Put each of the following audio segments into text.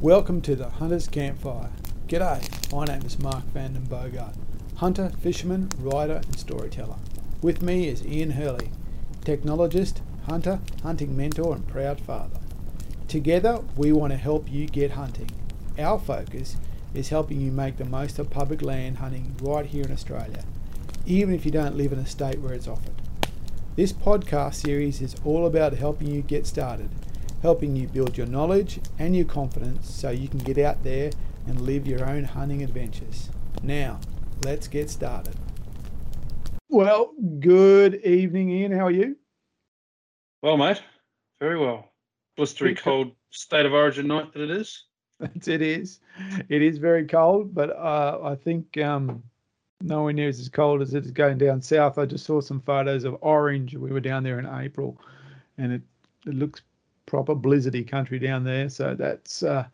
Welcome to the Hunter's Campfire. G'day, my name is Mark Vanden Bogart, hunter, fisherman, writer, and storyteller. With me is Ian Hurley, technologist, hunter, hunting mentor, and proud father. Together, we want to help you get hunting. Our focus is helping you make the most of public land hunting right here in Australia, even if you don't live in a state where it's offered. This podcast series is all about helping you get started, helping you build your knowledge and your confidence so you can get out there and live your own hunting adventures. Now, let's get started. Well, good evening, Ian. How are you? Well, mate, very well. Blistery cold state of origin night that it is. It's, it is. It is very cold, but uh, I think um, nowhere near as cold as it is going down south. I just saw some photos of Orange. We were down there in April, and it, it looks proper blizzardy country down there. So that's. Uh,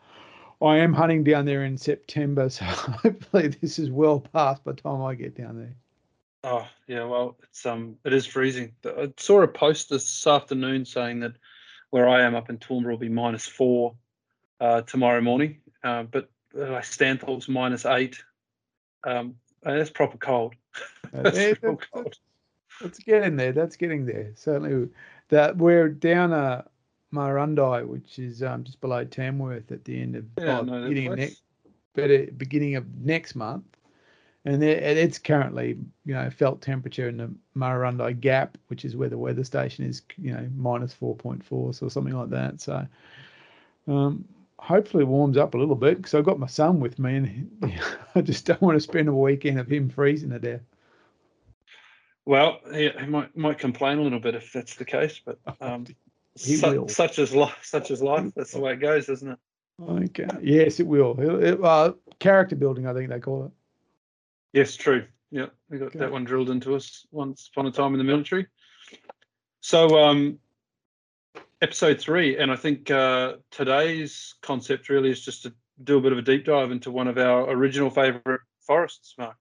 I am hunting down there in September, so hopefully this is well past by the time I get down there. Oh yeah, well it's um it is freezing. I saw a post this afternoon saying that where I am up in Toowoomba will be minus four uh, tomorrow morning, uh, but uh, Stanthorpe's minus eight. Um, and that's proper cold. that's Yeah, real that's- cold. That's getting there. That's getting there. Certainly, that we're down uh, Murrurundi, which is um, just below Tamworth at the end of Yeah, oh, no, beginning of next, better beginning of next month, and it's currently you know felt temperature in the Murrurundi Gap, which is where the weather station is, you know minus four point four, so something like that. So, um, hopefully it warms up a little bit because I've got my son with me, and I just don't want to spend a weekend of him freezing to death. Well, he, he might might complain a little bit if that's the case, but um, He su- will. such as life, such as life. That's the way it goes, isn't it? Okay. Yes, it will. It, uh, character building, I think they call it. Yes, true. Yeah, we got Okay. that one drilled into us once upon a time in the military. So, um, episode three, and I think uh, today's concept really is just to do a bit of a deep dive into one of our original favourite forests, Mark.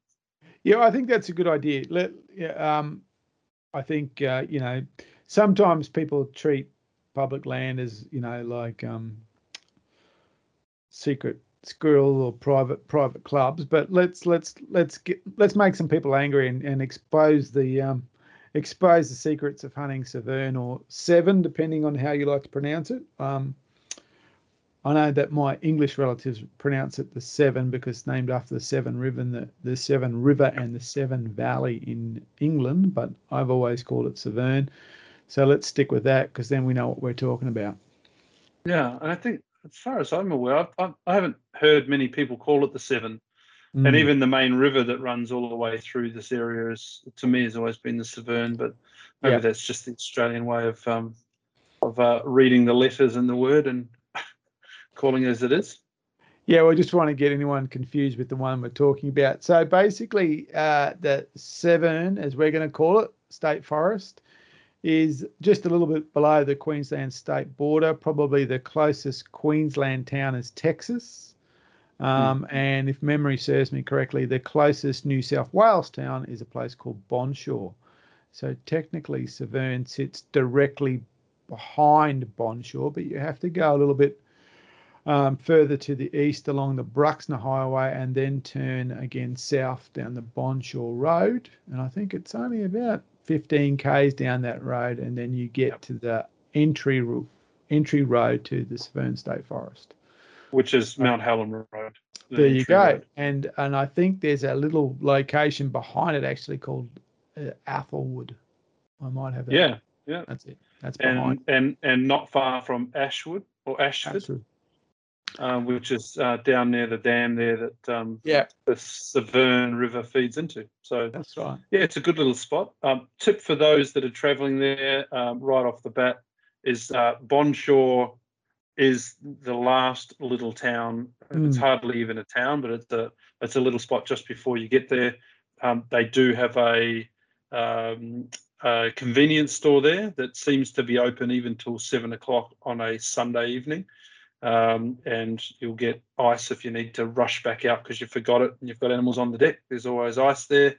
Yeah, I think that's a good idea. Let, yeah, um, I think uh, you know sometimes people treat public land as you know like um, secret squirrel or private private clubs, but let's let's let's get let's make some people angry and, and expose the um, expose the secrets of hunting Severn or Seven, depending on how you like to pronounce it. Um, I know that my English relatives pronounce it the Severn because it's named after the Severn River and the, the Severn River and the Severn Valley in England, but I've always called it Severn. So let's stick with that because then we know what we're talking about. Yeah, and I think as far as I'm aware, I've, I've, I haven't heard many people call it the Severn, and Mm. even the main river that runs all the way through this area is, to me, has always been the Severn. But maybe Yeah. that's just the Australian way of um, of uh, reading the letters in the word and calling it as it is. Yeah, we just want to get anyone confused with the one we're talking about. So basically, uh, the Severn, as we're going to call it, state forest, is just a little bit below the Queensland state border. Probably the closest Queensland town is Texas. Um, And if memory serves me correctly, the closest New South Wales town is a place called Bonshaw. So technically, Severn sits directly behind Bonshaw, but you have to go a little bit um, further to the east along the Bruxner Highway and then turn again south down the Bonshaw Road. And I think it's only about 15 k's down that road, and then you get Yep. to the entry entry road to the Severn State Forest. which is Mount Helen Road. the There you go. road. And and I think there's a little location behind it actually called uh, Athelwood. I might have that. Yeah, yeah, That's it. That's behind. and and and not far from Ashwood or Ashford, Absolutely. Uh, which is uh, down near the dam there that um, Yeah, the Severn River feeds into. So that's right. yeah, it's a good little spot. Um, tip for those that are travelling there um, right off the bat is uh, Bonshaw is the last little town. It's Mm. hardly even a town, but it's a it's a little spot just before you get there. Um, they do have a, um, a convenience store there that seems to be open even till seven o'clock on a Sunday evening. Um, and you'll get ice if you need to rush back out because you forgot it and you've got animals on the deck. There's always ice there.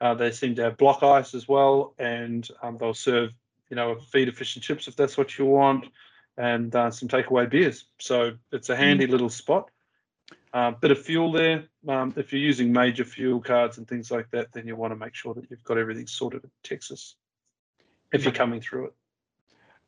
Uh, they seem to have block ice as well, and um, they'll serve, you know, a feed of fish and chips if that's what you want. and uh, some takeaway beers. So it's a handy little spot. Uh, bit of fuel there. Um, if you're using major fuel cards and things like that, then you want to make sure that you've got everything sorted in Texas if you're coming through it.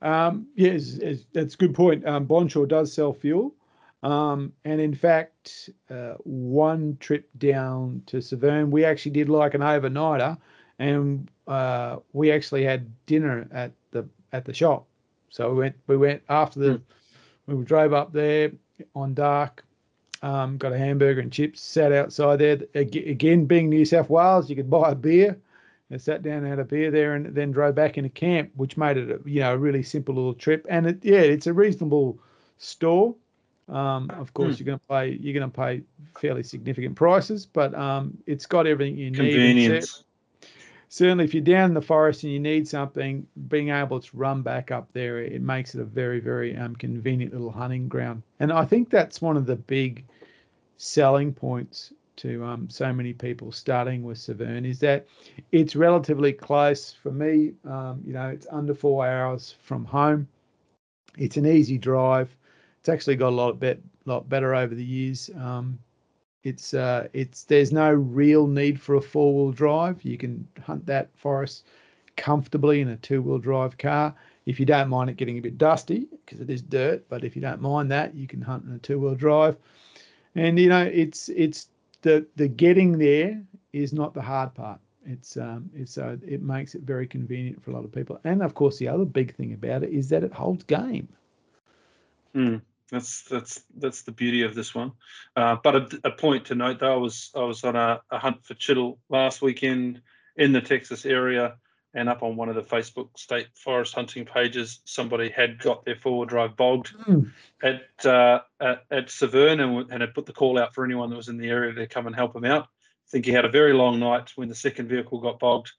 Um, yes, that's a good point. Um, Bonshaw does sell fuel. Um, and in fact, uh, one trip down to Severn, we actually did like an overnighter, and uh, we actually had dinner at the at the shop. So we went we went after the we drove up there on dark, um, got a hamburger and chips, sat outside there. Again, being New South Wales, you could buy a beer. And sat down and had a beer there, and then drove back into camp, which made it a, you know a really simple little trip. And it, yeah, it's a reasonable store. Um, of course, mm. you're going to pay you're going to pay fairly significant prices, but um, it's got everything you need. Convenience. Certainly, if you're down in the forest and you need something, being able to run back up there, it makes it a very, very um, convenient little hunting ground. And I think that's one of the big selling points to um, so many people starting with Severn is that it's relatively close for me. Um, you know, it's under four hours from home. It's an easy drive. It's actually got a lot lot better over the years. Um, it's uh, it's there's no real need for a four wheel drive. You can hunt that forest comfortably in a two wheel drive car. If you don't mind it getting a bit dusty because it is dirt, but if you don't mind that, you can hunt in a two wheel drive. And you know, it's it's the the getting there is not the hard part. It's um it's uh, it makes it very convenient for a lot of people. And of course, the other big thing about it is that it holds game. Mm. That's that's that's the beauty of this one. Uh, but a, a, point to note, though, I was I was on a, a, hunt for chital last weekend in the Texas area, and up on one of the Facebook state forest hunting pages, somebody had got their four-wheel drive bogged mm. at, uh, at at Severn, and, and had put the call out for anyone that was in the area to come and help him out. I think he had a very long night when the second vehicle got bogged.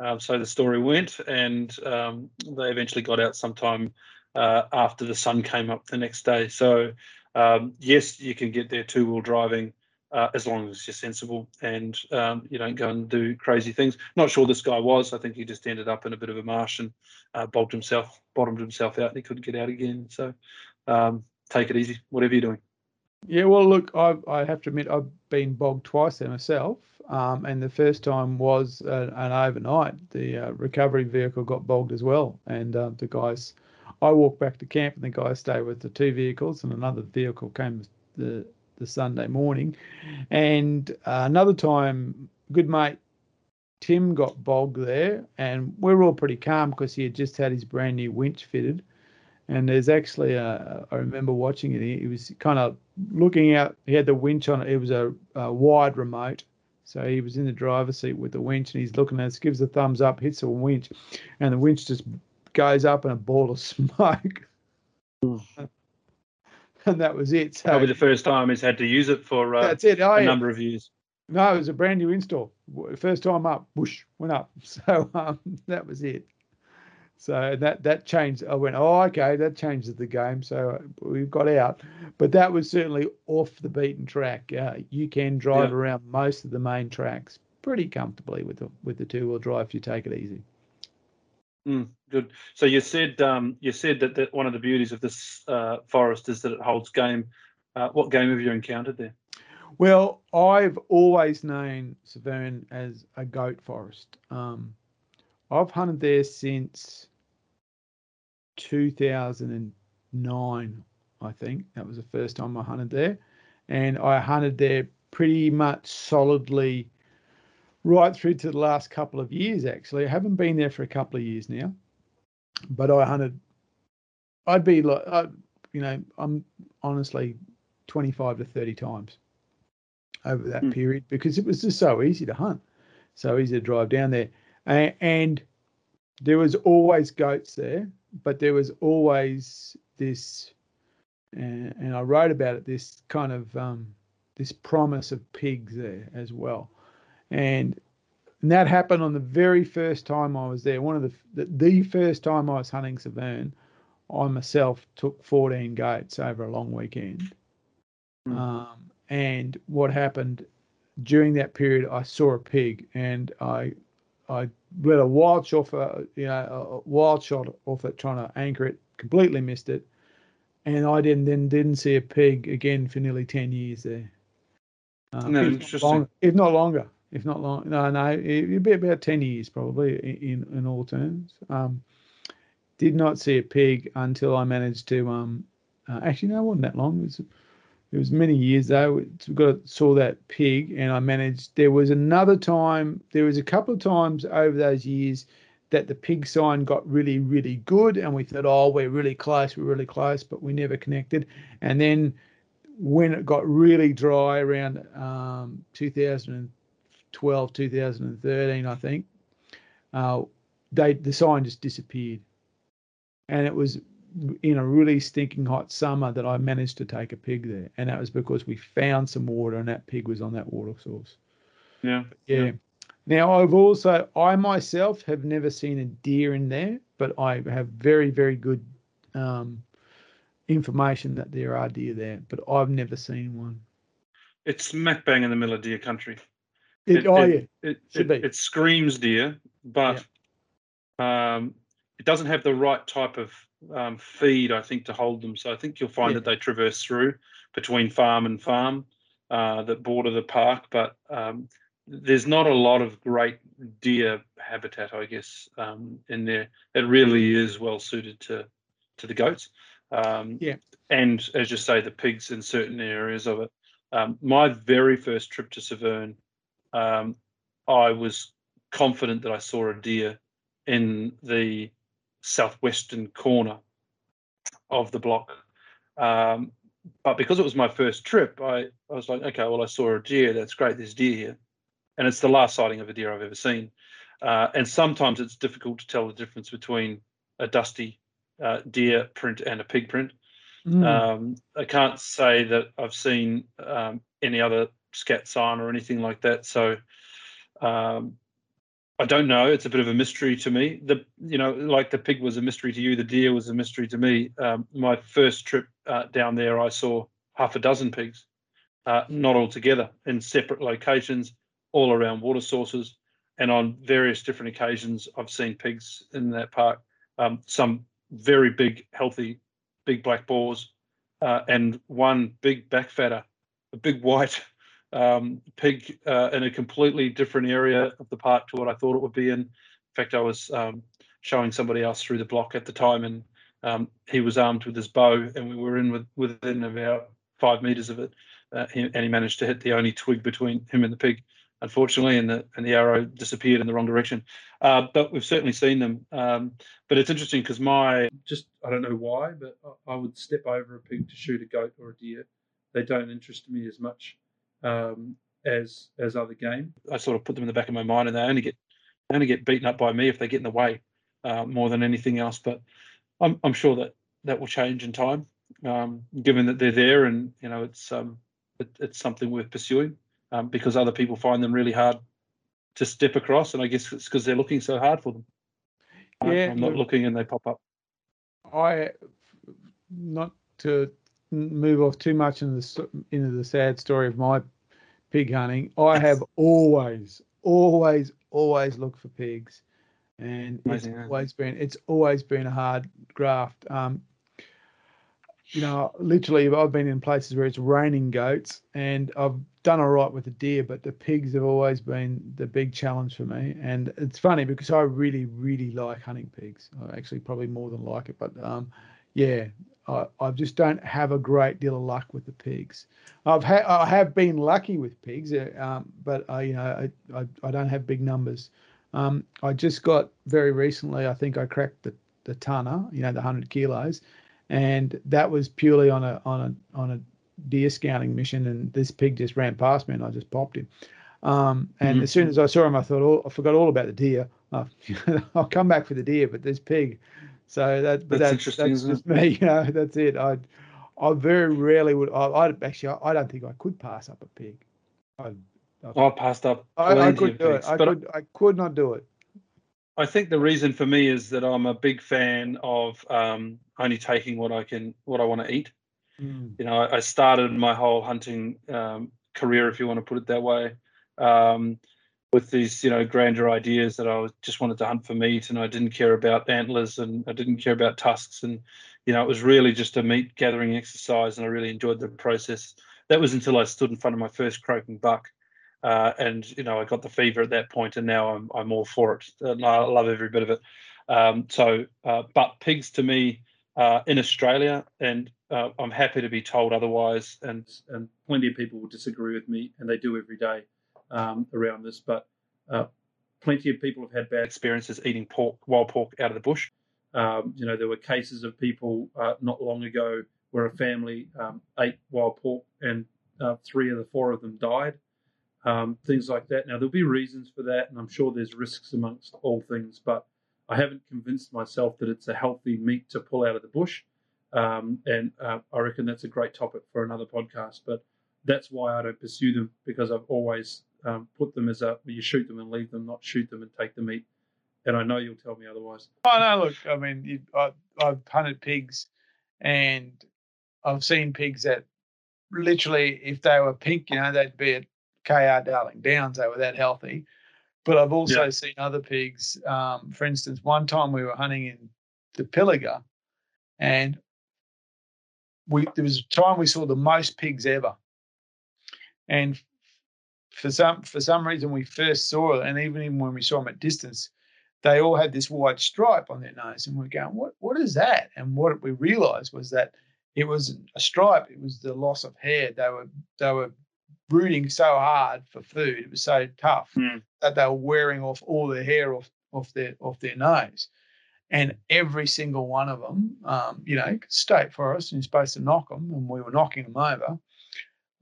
Um, so the story went, and um, they eventually got out sometime uh, after the sun came up the next day. So um, yes, you can get there two wheel driving uh, as long as you're sensible and um, you don't go and do crazy things. Not sure this guy was. I think he just ended up in a bit of a marsh and uh, bogged himself, bottomed himself out, and he couldn't get out again. So um, take it easy, whatever you're doing. Yeah, well, look, I I have to admit I've been bogged twice there myself, um, and the first time was uh, an overnight. The uh, recovery vehicle got bogged as well, and uh, the guys I walked back to camp, and the guys stayed with the two vehicles, and another vehicle came the the Sunday morning. And uh, another time, good mate Tim got bogged there, and we are all pretty calm because he had just had his brand new winch fitted. And there's actually a, I remember watching it. He, he was kind of looking out. He had the winch on it. It was a, a wide remote. So he was in the driver's seat with the winch and he's looking at us, gives a thumbs up, hits the winch, and the winch just goes up in a ball of smoke. And that was it. So, Probably the first time he's had to use it for uh, that's it. Oh, a number of years. No, it was a brand new install. First time up, whoosh, went up. So um, that was it. So that that changed. I went, oh, okay, that changes the game. So we got out, but that was certainly off the beaten track. Uh, you can drive yeah. around most of the main tracks pretty comfortably with the with the two wheel drive if you take it easy. Mm, good. So you said um, you said that, that one of the beauties of this uh, forest is that it holds game. Uh, what game have you encountered there? Well, I've always known Severn as a goat forest. Um, I've hunted there since 2009, I think. That was the first time I hunted there. And I hunted there pretty much solidly right through to the last couple of years, actually. I haven't been there for a couple of years now, but I hunted. I'd be like, I, you know, I'm honestly 25 to 30 times over that mm. period because it was just so easy to hunt, so easy to drive down there. And, and there was always goats there, but there was always this, and, and I wrote about it, this kind of um, this promise of pigs there as well and and that happened on the very first time I was there. One of the the, the first time I was hunting Severn, I myself took 14 goats over a long weekend. Mm. Um, and what happened during that period, I saw a pig, and I I let a wild shot, off a, you know, a wild shot off it, trying to anchor it. Completely missed it. and I didn't then didn't see a pig again for nearly ten years there. Uh, No, if, not if not longer, if not long, no, no, it, it'd be about ten years probably in in, all terms. Um, did not see a pig until I managed to. Um, uh, actually, no, it wasn't that long. It was, it was many years though. We got saw that pig, and I managed. There was another time. There was a couple of times over those years that the pig sign got really, really good, and we thought, oh, we're really close, we're really close, but we never connected. And then when it got really dry around um, 2012, 2013, I think, uh, they the sign just disappeared, and it was in a really stinking hot summer that I managed to take a pig there, and that was because we found some water, and that pig was on that water source. Yeah. Yeah. Now I've also I myself have never seen a deer in there, but I have very very good um, information that there are deer there, but I've never seen one. It's smack bang in the middle of deer country. It, It- oh yeah, It Should it, be. it screams deer, but um, it doesn't have the right type of um, feed, I think, to hold them. So I think you'll find Yeah. that they traverse through between farm and farm uh, that border the park, but um, there's not a lot of great deer habitat, I guess, um, in there. It really is well suited to to the goats. Um, Yeah. And as you say, the pigs in certain areas of it. Um, my very first trip to Severn, um, I was confident that I saw a deer in the southwestern corner of the block. Um, but because it was my first trip, I, I was like, okay, well, I saw a deer. That's great. There's deer here. And it's the last sighting of a deer I've ever seen. Uh, and sometimes it's difficult to tell the difference between a dusty uh, deer print and a pig print. Mm. Um, I can't say that I've seen um, any other scat sign or anything like that. So um, I don't know. It's a bit of a mystery to me. The you know, like the pig was a mystery to you, the deer was a mystery to me. Um, my first trip uh, down there, I saw half a dozen pigs, uh, not all together, in separate locations, all around water sources, and on various different occasions, I've seen pigs in that park. Um, some very big, healthy, big black boars, uh, and one big back fatter, a big white um, pig uh, in a completely different area of the park to what I thought it would be in. In fact, I was um, showing somebody else through the block at the time, and um, he was armed with his bow, and we were in with, within about five meters of it, uh, and he managed to hit the only twig between him and the pig, unfortunately, and the and the arrow disappeared in the wrong direction. Uh, but we've certainly seen them. Um, but it's interesting because my just I don't know why, but I, I would step over a pig to shoot a goat or a deer. They don't interest me as much um, as as other game. I sort of put them in the back of my mind, and they only get they only get beaten up by me if they get in the way uh, more than anything else. But I'm I'm sure that that will change in time, um, given that they're there, and you know it's um it, it's something worth pursuing um, because other people find them really hard to step across, and I guess it's because they're looking so hard for them. Yeah, I'm not look- looking, and they pop up. I not to move off too much into the into the sad story of my pig hunting. I have always, always, always looked for pigs, and Amazing, it's always been it's always been a hard graft. Um, you know, literally, I've been in places where it's raining goats, and I've done all right with the deer, but the pigs have always been the big challenge for me. And it's funny because I really, really like hunting pigs. I actually probably more than like it, but um, yeah, I, I just don't have a great deal of luck with the pigs. I've had I have been lucky with pigs, uh, um, but I you know I, I, I don't have big numbers. Um, I just got very recently. I think I cracked the the tonner, you know, the hundred kilos, and that was purely on a on a on a deer scouting mission. And this pig just ran past me, and I just popped him. Um, and Mhm. as soon as I saw him, I thought, oh, I forgot all about the deer. Oh, I'll come back for the deer, but this pig. So that, but That's that's, interesting, that's just me. You know, that's it. I, I very rarely would. I, I actually, I, I don't think I could pass up a pig. I, I passed up I, I could of do it. pigs, I but could, I could not do it. I think the reason for me is that I'm a big fan of um, only taking what I can, what I want to eat. Mm. You know, I, I started my whole hunting um, career, if you want to put it that way, um, with these you know grander ideas that I just wanted to hunt for meat and I didn't care about antlers and I didn't care about tusks and you know it was really just a meat gathering exercise and I really enjoyed the process. That was until I stood in front of my first croaking buck. Uh, and you know, I got the fever at that point, and now I'm I'm all for it. And I love every bit of it. Um, so, uh, but pigs to me uh, in Australia, and uh, I'm happy to be told otherwise. And and plenty of people will disagree with me, and they do every day um, around this. But uh, plenty of people have had bad experiences eating pork, wild pork out of the bush. Um, you know, there were cases of people uh, not long ago where a family um, ate wild pork and uh, three of the four of them died. Um, things like that. Now there'll be reasons for that, and I'm sure there's risks amongst all things, but I haven't convinced myself that it's a healthy meat to pull out of the bush. Um, and uh, I reckon that's a great topic for another podcast. But that's why I don't pursue them because I've always um, put them as a you shoot them and leave them, not shoot them and take the meat. And I know you'll tell me otherwise. Oh no, look, I mean, you, I, I've hunted pigs, and I've seen pigs that literally, if they were pink, you know, they'd be at KR Darling Downs. They were that healthy. But I've also yeah. seen other pigs. Um, for instance, one time we were hunting in the Pilliga, and we there was a time we saw the most pigs ever. And for some for some reason, we first saw it, and even, even when we saw them at distance, they all had this white stripe on their nose, and we're going, "What? What is that?" And what we realised was that it was a stripe. It was the loss of hair. They were they were rooting so hard for food. It was so tough mm. that they were wearing off all the hair off, off their off their nose. And every single one of them, um, you know, state forest, and you're supposed to knock them, and we were knocking them over.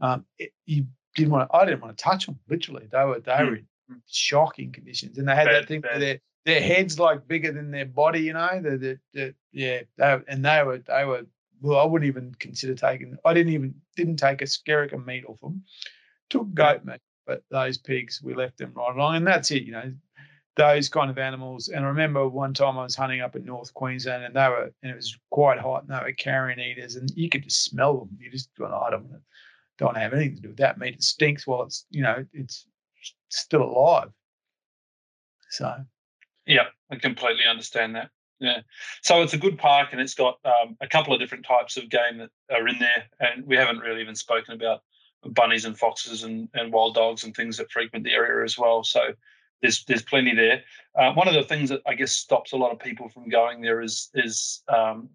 Um, it, you didn't want. To, I didn't want to touch them. Literally, they were they mm. were in shocking conditions, and they had bad, that thing bad. where their their heads like bigger than their body. You know, the the, the yeah, they, and they were they were well, I wouldn't even consider taking. I didn't even didn't take a skerrick of meat off them. Took goat meat, but those pigs we left them right along, and that's it. You know, those kind of animals. And I remember one time I was hunting up in North Queensland, and they were, and it was quite hot, and they were carrion eaters, and you could just smell them. You just oh, I don't want to, don't have anything to do with that meat. It stinks while it's, you know, it's still alive. So. Yeah, I completely understand that. Yeah. So it's a good park and it's got um, a couple of different types of game that are in there. And we haven't really even spoken about bunnies and foxes and, and wild dogs and things that frequent the area as well. So there's there's plenty there. Uh, one of the things that I guess stops a lot of people from going there is is um,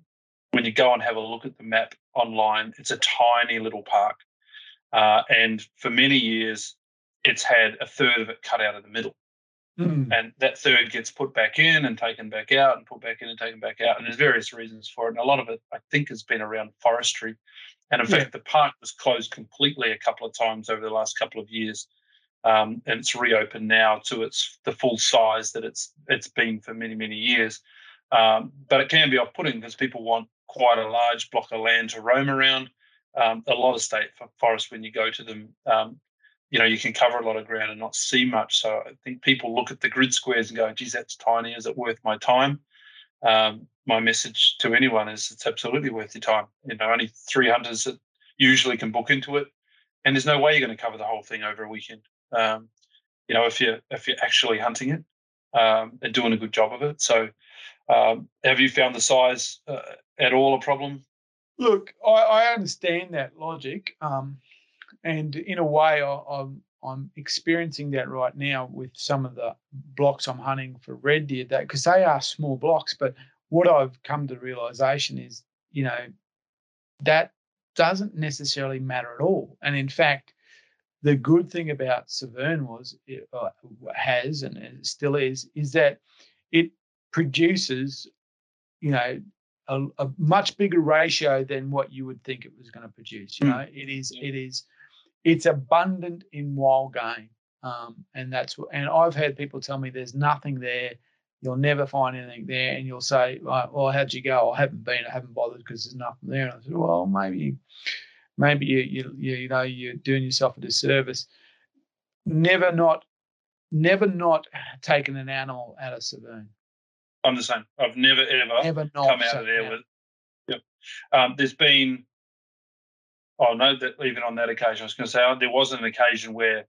when you go and have a look at the map online. It's a tiny little park, uh, and for many years, it's had a third of it cut out of the middle. Mm. And that third gets put back in and taken back out and put back in and taken back out. And there's various reasons for it. And a lot of it, I think, has been around forestry. And in yeah. fact, the park was closed completely a couple of times over the last couple of years. Um, and it's reopened now to its the full size that it's it's been for many many years. Um, but it can be off-putting because people want quite a large block of land to roam around. Um, a lot of state forests, when you go to them, um, you know you can cover a lot of ground and not see much. So I think people look at the grid squares and go, "Geez, that's tiny. Is it worth my time?" Um, my message to anyone is it's absolutely worth your time. You know, only three hunters that usually can book into it, and there's no way you're going to cover the whole thing over a weekend. Um, you know, if you're if you're actually hunting it um, and doing a good job of it. So, um, have you found the size uh, at all a problem? Look, I, I understand that logic. Um, and in a way, I, I'm I'm experiencing that right now with some of the blocks I'm hunting for red deer. That because they are small blocks, but what I've come to realization is, you know, that doesn't necessarily matter at all. And in fact, the good thing about Severn was uh, has and it still is is that it produces, you know, a, a, much bigger ratio than what you would think it was going to produce. You hmm. know, mm. it is it is it's abundant in wild game. Um, and that's and I've had people tell me there's nothing there. You'll never find anything there, and you'll say, "Well, how'd you go? I haven't been. I haven't bothered because there's nothing there." And I said, "Well, maybe, maybe you you you, you know you're doing yourself a disservice. Never not, never not taken an animal out of Severn. I'm the same. I've never ever, never come out of there with. Yep. Um, there's been oh no, that even on that occasion, I was going to say oh, there was an occasion where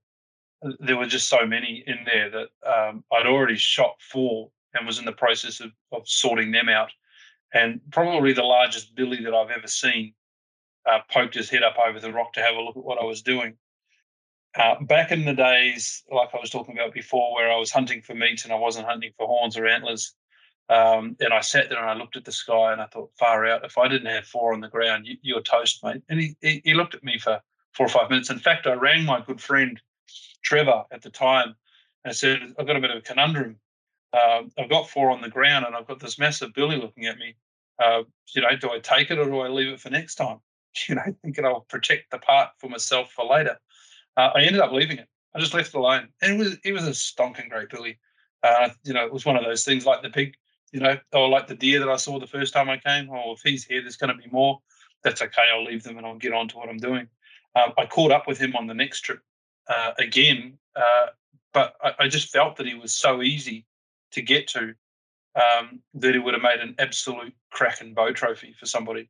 there were just so many in there that um, I'd already shot four and was in the process of, of sorting them out. And probably the largest billy that I've ever seen uh, poked his head up over the rock to have a look at what I was doing. Uh, back in the days, like I was talking about before, where I was hunting for meat and I wasn't hunting for horns or antlers, um, and I sat there and I looked at the sky and I thought, far out, if I didn't have four on the ground, you, are toast, mate. And he, he, looked at me for four or five minutes. In fact, I rang my good friend Trevor at the time and said, I've got a bit of a conundrum. Uh, I've got four on the ground and I've got this massive billy looking at me. Uh, you know, do I take it or do I leave it for next time? You know, thinking I'll protect the part for myself for later. Uh, I ended up leaving it. I just left it alone. And it was it was a stonking great billy. Uh, you know, it was one of those things like the pig, you know, or like the deer that I saw the first time I came. Oh, if he's here, there's going to be more. That's okay. I'll leave them and I'll get on to what I'm doing. Um, I caught up with him on the next trip uh, again, uh, but I, I, just felt that he was so easy to get to um, that it would have made an absolute cracking bow trophy for somebody.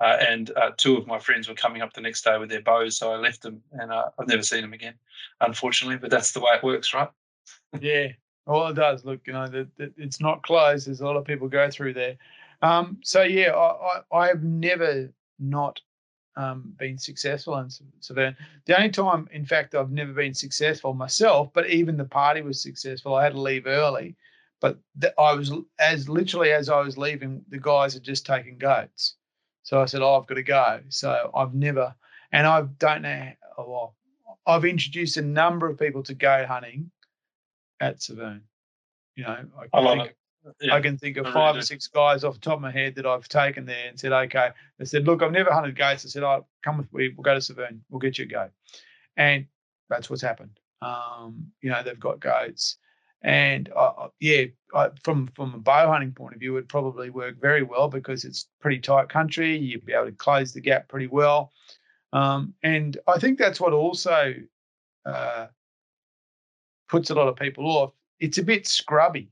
Uh, and uh, two of my friends were coming up the next day with their bows, so I left them, and uh, I've never seen them again, unfortunately. But that's the way it works, right? yeah, well, it does. Look, you know, that it's not closed. There's a lot of people go through there. Um, so yeah, I, I, have never not um, been successful in Severn. The only time, in fact, I've never been successful myself, but even the party was successful. I had to leave early, but the, I was as literally as I was leaving, the guys had just taken goats. So I said, "Oh, I've got to go." So I've never, and I don't know. Well, I've introduced a number of people to goat hunting at Severn. You know, I, I love it. Yeah, I can think of five or six guys off the top of my head that I've taken there and said, okay. They said, look, I've never hunted goats. I said, oh, come with me. We'll go to Severn. We'll get you a goat. And that's what's happened. Um, you know, they've got goats. And uh, yeah, I, from from a bow hunting point of view, it probably work very well because it's pretty tight country. You'd be able to close the gap pretty well. Um, and I think that's what also uh, puts a lot of people off. It's a bit scrubby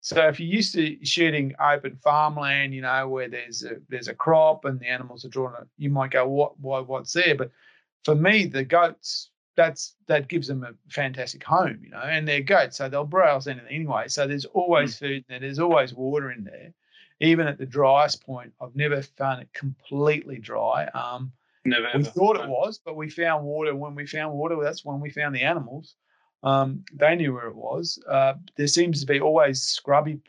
so if you're used to shooting open farmland, you know where there's a there's a crop and the animals are drawn, you might go, what why what's there? But for me, the goats that's that gives them a fantastic home, you know, and they're goats, so they'll browse anything anyway. So there's always mm. food in there, there's always water in there. Even at the driest point, I've never found it completely dry. Um, never. We thought it was, but we found water. When we found water, that's when we found the animals. Um, they knew where it was. Uh, there seems to be always scrubby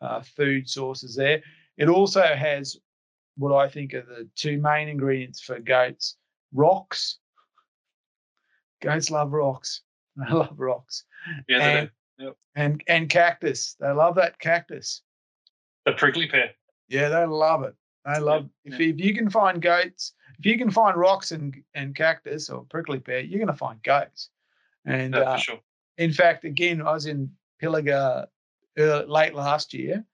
uh, food sources there. It also has what I think are the two main ingredients for goats rocks. Goats love rocks. They love rocks. Yeah, and, yep. and and cactus. They love that cactus. The prickly pear. Yeah, they love it. They love yep. if, if you can find goats, if you can find rocks and and cactus or prickly pear, you're going to find goats. And yeah, uh, sure. in fact, again, I was in Pilliga early, late last year,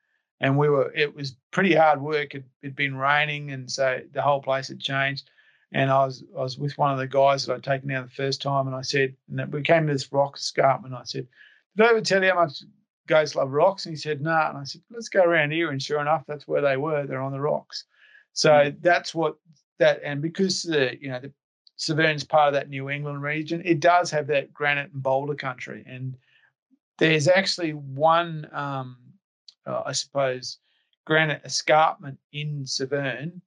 and we were. It was pretty hard work. It had been raining, and so the whole place had changed. And I was I was with one of the guys that I'd taken down the first time, and I said, and we came to this rock escarpment. I said, "Did I ever tell you how much goats love rocks?" And he said, "No." Nah. And I said, "Let's go around here." And sure enough, that's where they were. They're on the rocks. So mm-hmm. that's what that, and because the you know the Severn's part of that New England region. It does have that granite and boulder country, and there's actually one, um, uh, I suppose, granite escarpment in Severn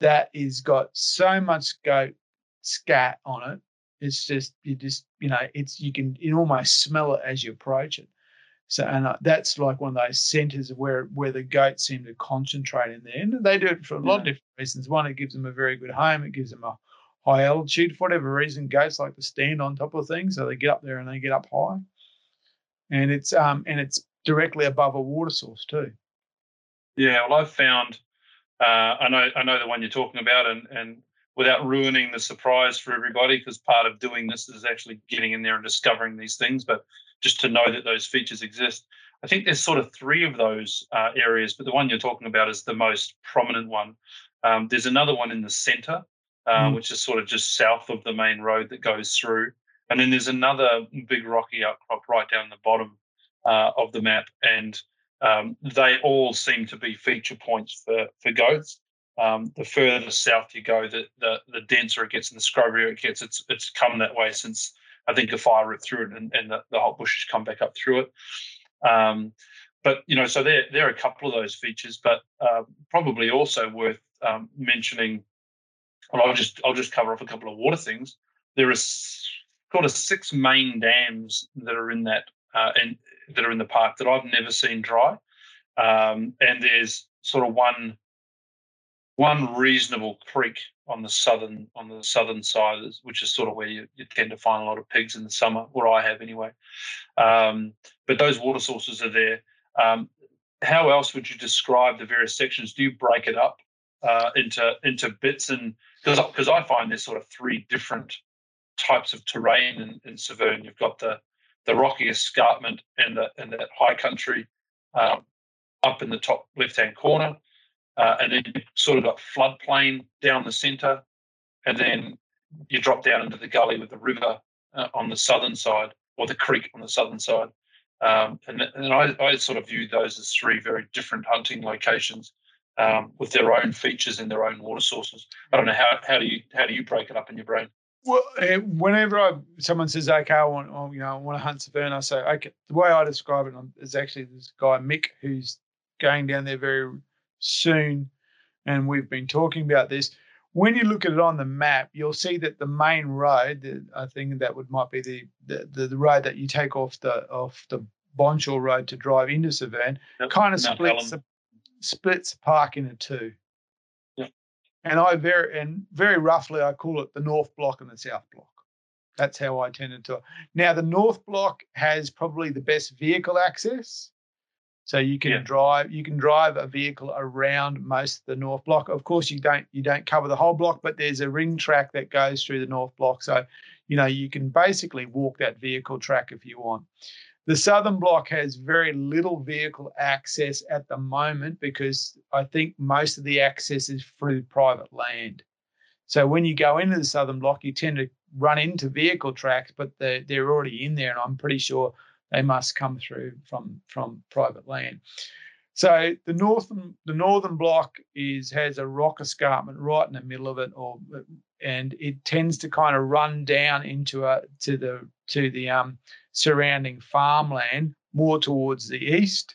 that is got so much goat scat on it. It's just you just you know it's you can you almost smell it as you approach it. So and uh, that's like one of those centres where where the goats seem to concentrate in there, and they do it for a lot yeah. of different reasons. One, it gives them a very good home. It gives them a high altitude. For whatever reason, goats like to stand on top of things, so they get up there and they get up high. And it's um and it's directly above a water source too. Yeah, well, I've found uh, I know I know the one you're talking about, and and without ruining the surprise for everybody, because part of doing this is actually getting in there and discovering these things, but just to know that those features exist. I think there's sort of three of those uh, areas, but the one you're talking about is the most prominent one. Um, there's another one in the center, uh, mm. which is sort of just south of the main road that goes through. And then there's another big rocky outcrop right down the bottom uh, of the map, and um, they all seem to be feature points for for goats. um, the further south you go, the, the the denser it gets and the scrubbier it gets. It's it's come that way since I think a fire ripped through it and, and the, the hot bushes come back up through it. Um, but you know, so there there are a couple of those features, but uh, probably also worth um, mentioning. Well, I'll just I'll just cover off a couple of water things. There are sort of six main dams that are in that uh, and that are in the park that I've never seen dry, um, and there's sort of one one reasonable creek on the southern on the southern side, which is sort of where you, you tend to find a lot of pigs in the summer, where I have anyway. Um, but those water sources are there. Um, how else would you describe the various sections? Do you break it up uh, into into bits and because I find there's sort of three different types of terrain in, in Severn. You've got the the rocky escarpment and the and that high country um, up in the top left hand corner, uh, and then sort of got floodplain down the centre, and then you drop down into the gully with the river uh, on the southern side or the creek on the southern side. Um, and and I, I, sort of view those as three very different hunting locations um, with their own features and their own water sources. I don't know how, how do you how do you break it up in your brain? Well, eh, whenever I, someone says, "Okay, I want, oh, you know, I want to hunt Severn," I say, "Okay." The way I describe it is actually this guy Mick who's going down there very soon, and we've been talking about this. When you look at it on the map, you'll see that the main road, the, I think that would might be the, the the road that you take off the off the Bonshaw Road to drive into Severn, yep. kind of splits the, splits the park into two. Yep. And I very and very roughly I call it the North Block and the South Block. That's how I tended to. Now the North Block has probably the best vehicle access. So you can yeah. drive you can drive a vehicle around most of the north block. Of course, you don't you don't cover the whole block, but there's a ring track that goes through the north block. So, you know, you can basically walk that vehicle track if you want. The southern block has very little vehicle access at the moment because I think most of the access is through private land. So when you go into the southern block, you tend to run into vehicle tracks, but they're, they're already in there. And I'm pretty sure they must come through from from private land. So the northern the northern block is has a rock escarpment right in the middle of it, or and it tends to kind of run down into a to the to the um, surrounding farmland more towards the east.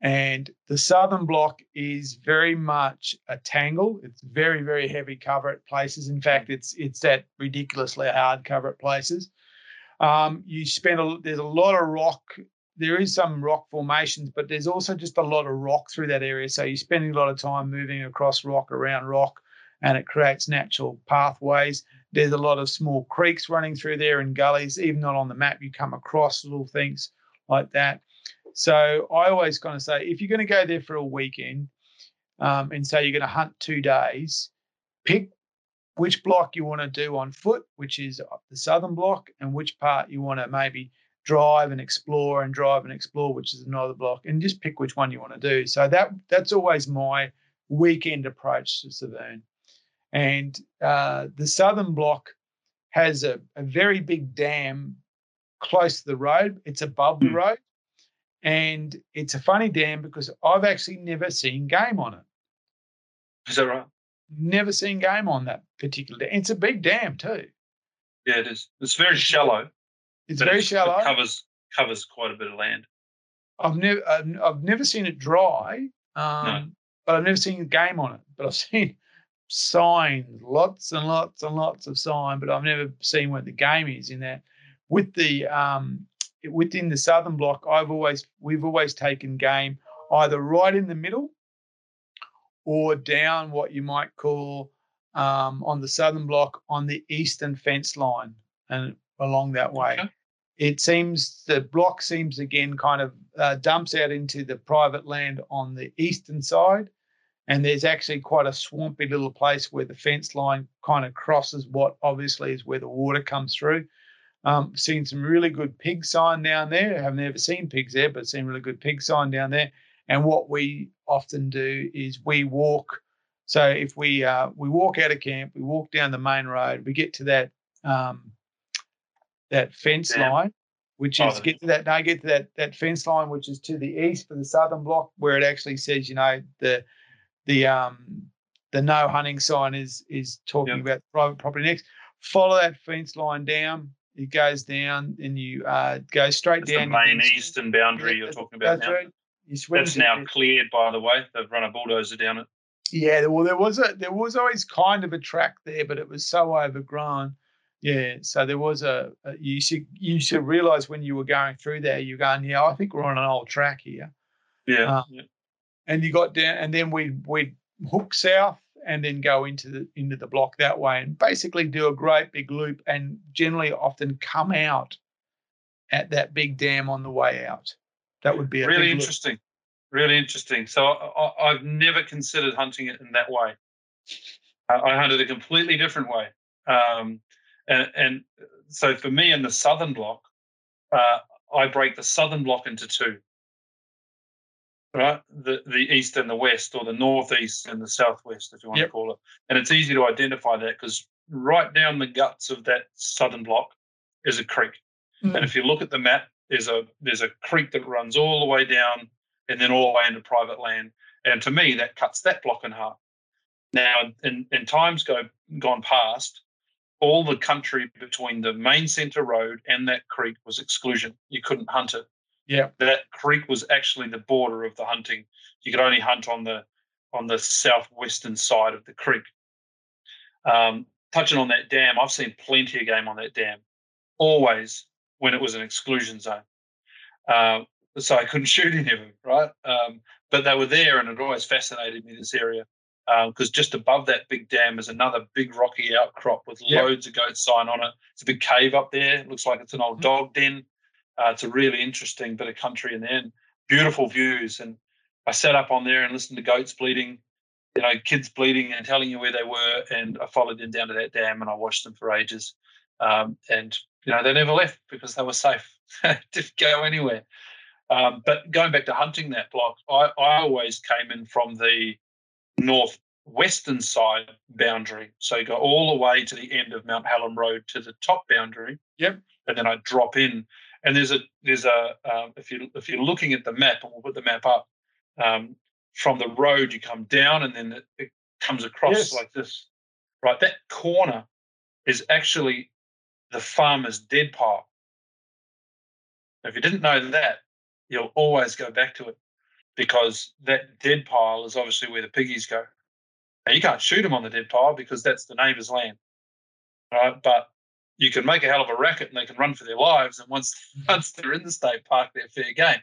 And the southern block is very much a tangle. It's very, very heavy cover at places. In fact, it's it's that ridiculously hard cover at places. Um, you spend a, there's a lot of rock. There is some rock formations, but there's also just a lot of rock through that area. So you're spending a lot of time moving across rock around rock, and it creates natural pathways. There's a lot of small creeks running through there and gullies. Even not on the map, you come across little things like that. So I always kind of say, if you're going to go there for a weekend, um, and say you're going to hunt two days, pick which block you want to do on foot, which is the southern block, and which part you want to maybe drive and explore and drive and explore, which is another block, and just pick which one you want to do. So that that's always my weekend approach to Severn. And uh, the southern block has a, a very big dam close to the road. It's above the hmm. road. And it's a funny dam because I've actually never seen game on it. Is that right? Never seen game on that particular dam. It's a big dam too. Yeah, it is. It's very shallow. It's very it's, shallow. It covers covers quite a bit of land. I've never I've never seen it dry, um, no. but I've never seen a game on it. But I've seen signs, lots and lots and lots of sign, but I've never seen where the game is in that. With the um, within the southern block, I've always we've always taken game either right in the middle or down what you might call um, on the southern block on the eastern fence line and along that way. Okay. It seems the block seems again kind of uh, dumps out into the private land on the eastern side. And there's actually quite a swampy little place where the fence line kind of crosses what obviously is where the water comes through. Um, seen some really good pig sign down there. I've never seen pigs there, but seen really good pig sign down there. And what we often do is we walk. So if we uh, we walk out of camp, we walk down the main road, we get to that um, that fence Damn. line, which is oh, get to that no get to that that fence line which is to the east for the southern block, where it actually says you know the the um the no hunting sign is is talking Yep. about private property next. Follow that fence line down. It goes down and you uh go straight That's the down. you main eastern boundary Yeah, you're talking about now. right. That's now cleared, by the way. They've run a bulldozer down it. Yeah, well, there was a there was always kind of a track there, but it was so overgrown. Yeah, so there was a, a you should you should realize when you were going through there, you're going, yeah, I think we're on an old track here. Yeah. Uh, yeah. And you got down, and then we'd we'd hook south and then go into the into the block that way, and basically do a great big loop, and generally often come out at that big dam on the way out. That would be really interesting. Really interesting. So I, I've never considered hunting it in that way. I, I hunted a completely different way. Um, and, and so for me in the southern block, uh, I break the southern block into two. Right, the the east and the west, or the northeast and the southwest, if you want Yep. to call it. And it's easy to identify that because right down the guts of that southern block is a creek. Mm. And if you look at the map, there's a there's a creek that runs all the way down and then all the way into private land. And to me, that cuts that block in half. Now, in, in times go gone past, all the country between the main centre road and that creek was exclusion. You couldn't hunt it. Yeah. That creek was actually the border of the hunting. You could only hunt on the on the southwestern side of the creek. Um, touching on that dam, I've seen plenty of game on that dam. Always when it was an exclusion zone. Um, so I couldn't shoot any of them, right? Um, but they were there, and it always fascinated me this area because just above that big dam is another big rocky outcrop with Yep. loads of goat sign on it. It's a big cave up there. It looks like it's an old Mhm. dog den. Uh, it's a really interesting bit of country in there, and beautiful views. And I sat up on there and listened to goats bleeding, you know, kids bleeding and telling you where they were. And I followed them down to that dam and I watched them for ages. Um, and you know, they never left because they were safe. Didn't go anywhere. Um, but going back to hunting that block, I, I always came in from the northwestern side boundary. So you go all the way to the end of Mount Hallam Road to the top boundary. Yep. And then I drop in. And there's a there's a um, if you if you're looking at the map, and we'll put the map up. Um, from the road, you come down, and then it, it comes across Yes. like this. Right, that corner is actually the farmer's dead pile. If you didn't know that, you'll always go back to it because that dead pile is obviously where the piggies go. Now you can't shoot them on the dead pile because that's the neighbour's land, right? But you can make a hell of a racket and they can run for their lives. And once once they're in the state park, they're fair game.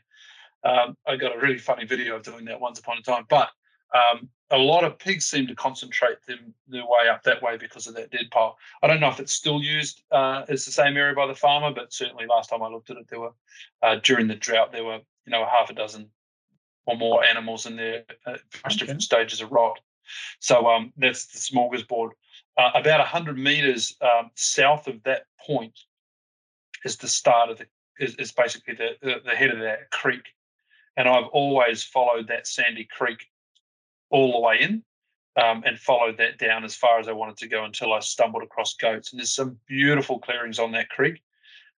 Um, I got a really funny video of doing that once upon a time. But um, a lot of pigs seem to concentrate them their way up that way because of that dead pile. I don't know if it's still used uh, as the same area by the farmer, but certainly last time I looked at it, there were uh, during the drought there were you know a half a dozen or more animals in there at various different stages of rot. So um, that's the smorgasbord. Uh, about 100 meters um, south of that point is the start of the is, is basically the, the the head of that creek, and I've always followed that sandy creek all the way in, um, and followed that down as far as I wanted to go until I stumbled across goats. And there's some beautiful clearings on that creek.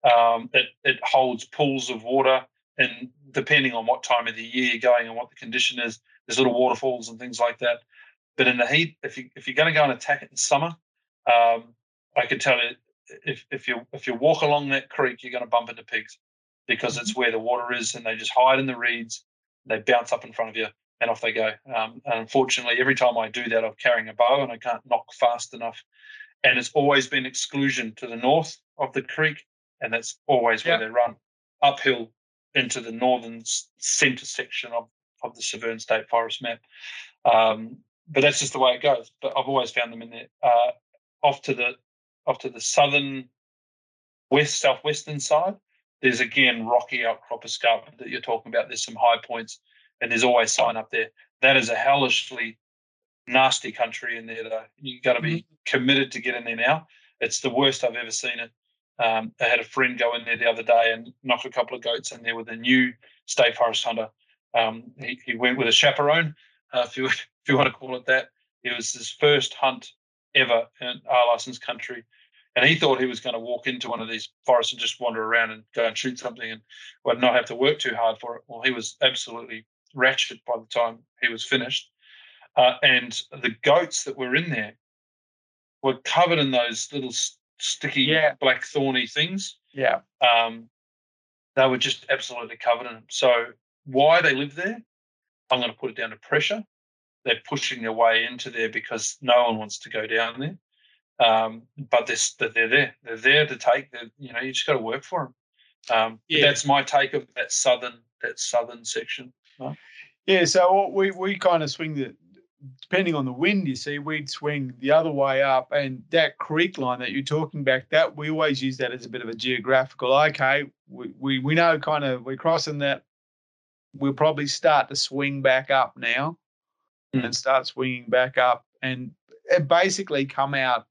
Um, it it holds pools of water, and depending on what time of the year you're going and what the condition is, there's little waterfalls and things like that. But in the heat, if you if you're going to go and attack it in summer, um, I can tell you if if you if you walk along that creek, you're going to bump into pigs because it's where the water is, and they just hide in the reeds. They bounce up in front of you, and off they go. Um, and unfortunately, every time I do that, I'm carrying a bow, and I can't knock fast enough. And it's always been exclusion to the north of the creek, and that's always where Yeah. they run uphill into the northern centre section of, of the Severn State Forest map. Um, but that's just the way it goes. But I've always found them in there. Uh, off to the off to the southern west southwestern side, there's again rocky outcrop escarpment that you're talking about. There's some high points, and there's always sign up there. That is a hellishly nasty country in there, though. You got to be committed to get in there now. It's the worst I've ever seen it. Um, I had a friend go in there the other day and knock a couple of goats in there with a new state forest hunter. Um, he, he went with a chaperone, uh, if you if you want to call it that. It was his first hunt ever in our Arlason's country, and he thought he was going to walk into one of these forests and just wander around and go and shoot something and would not have to work too hard for it. Well, he was absolutely ratchet by the time he was finished. uh, and the goats that were in there were covered in those little sticky Yeah. black thorny things. Yeah. Um, they were just absolutely covered in them. So why they live there, I'm going to put it down to pressure. They're pushing their way into there because no one wants to go down there. Um, but they're, they're there. They're there to take. The, you know, you just got to work for them. Um, Yeah. That's my take of that southern that southern section. Yeah, so what we we kind of swing the depending on the wind, you see, we'd swing the other way up, and that creek line that you're talking about, that we always use that as a bit of a geographical. Okay, we we, we know kind of we're crossing that. We'll probably start to swing back up now, Mm. and start swinging back up, and, and basically come out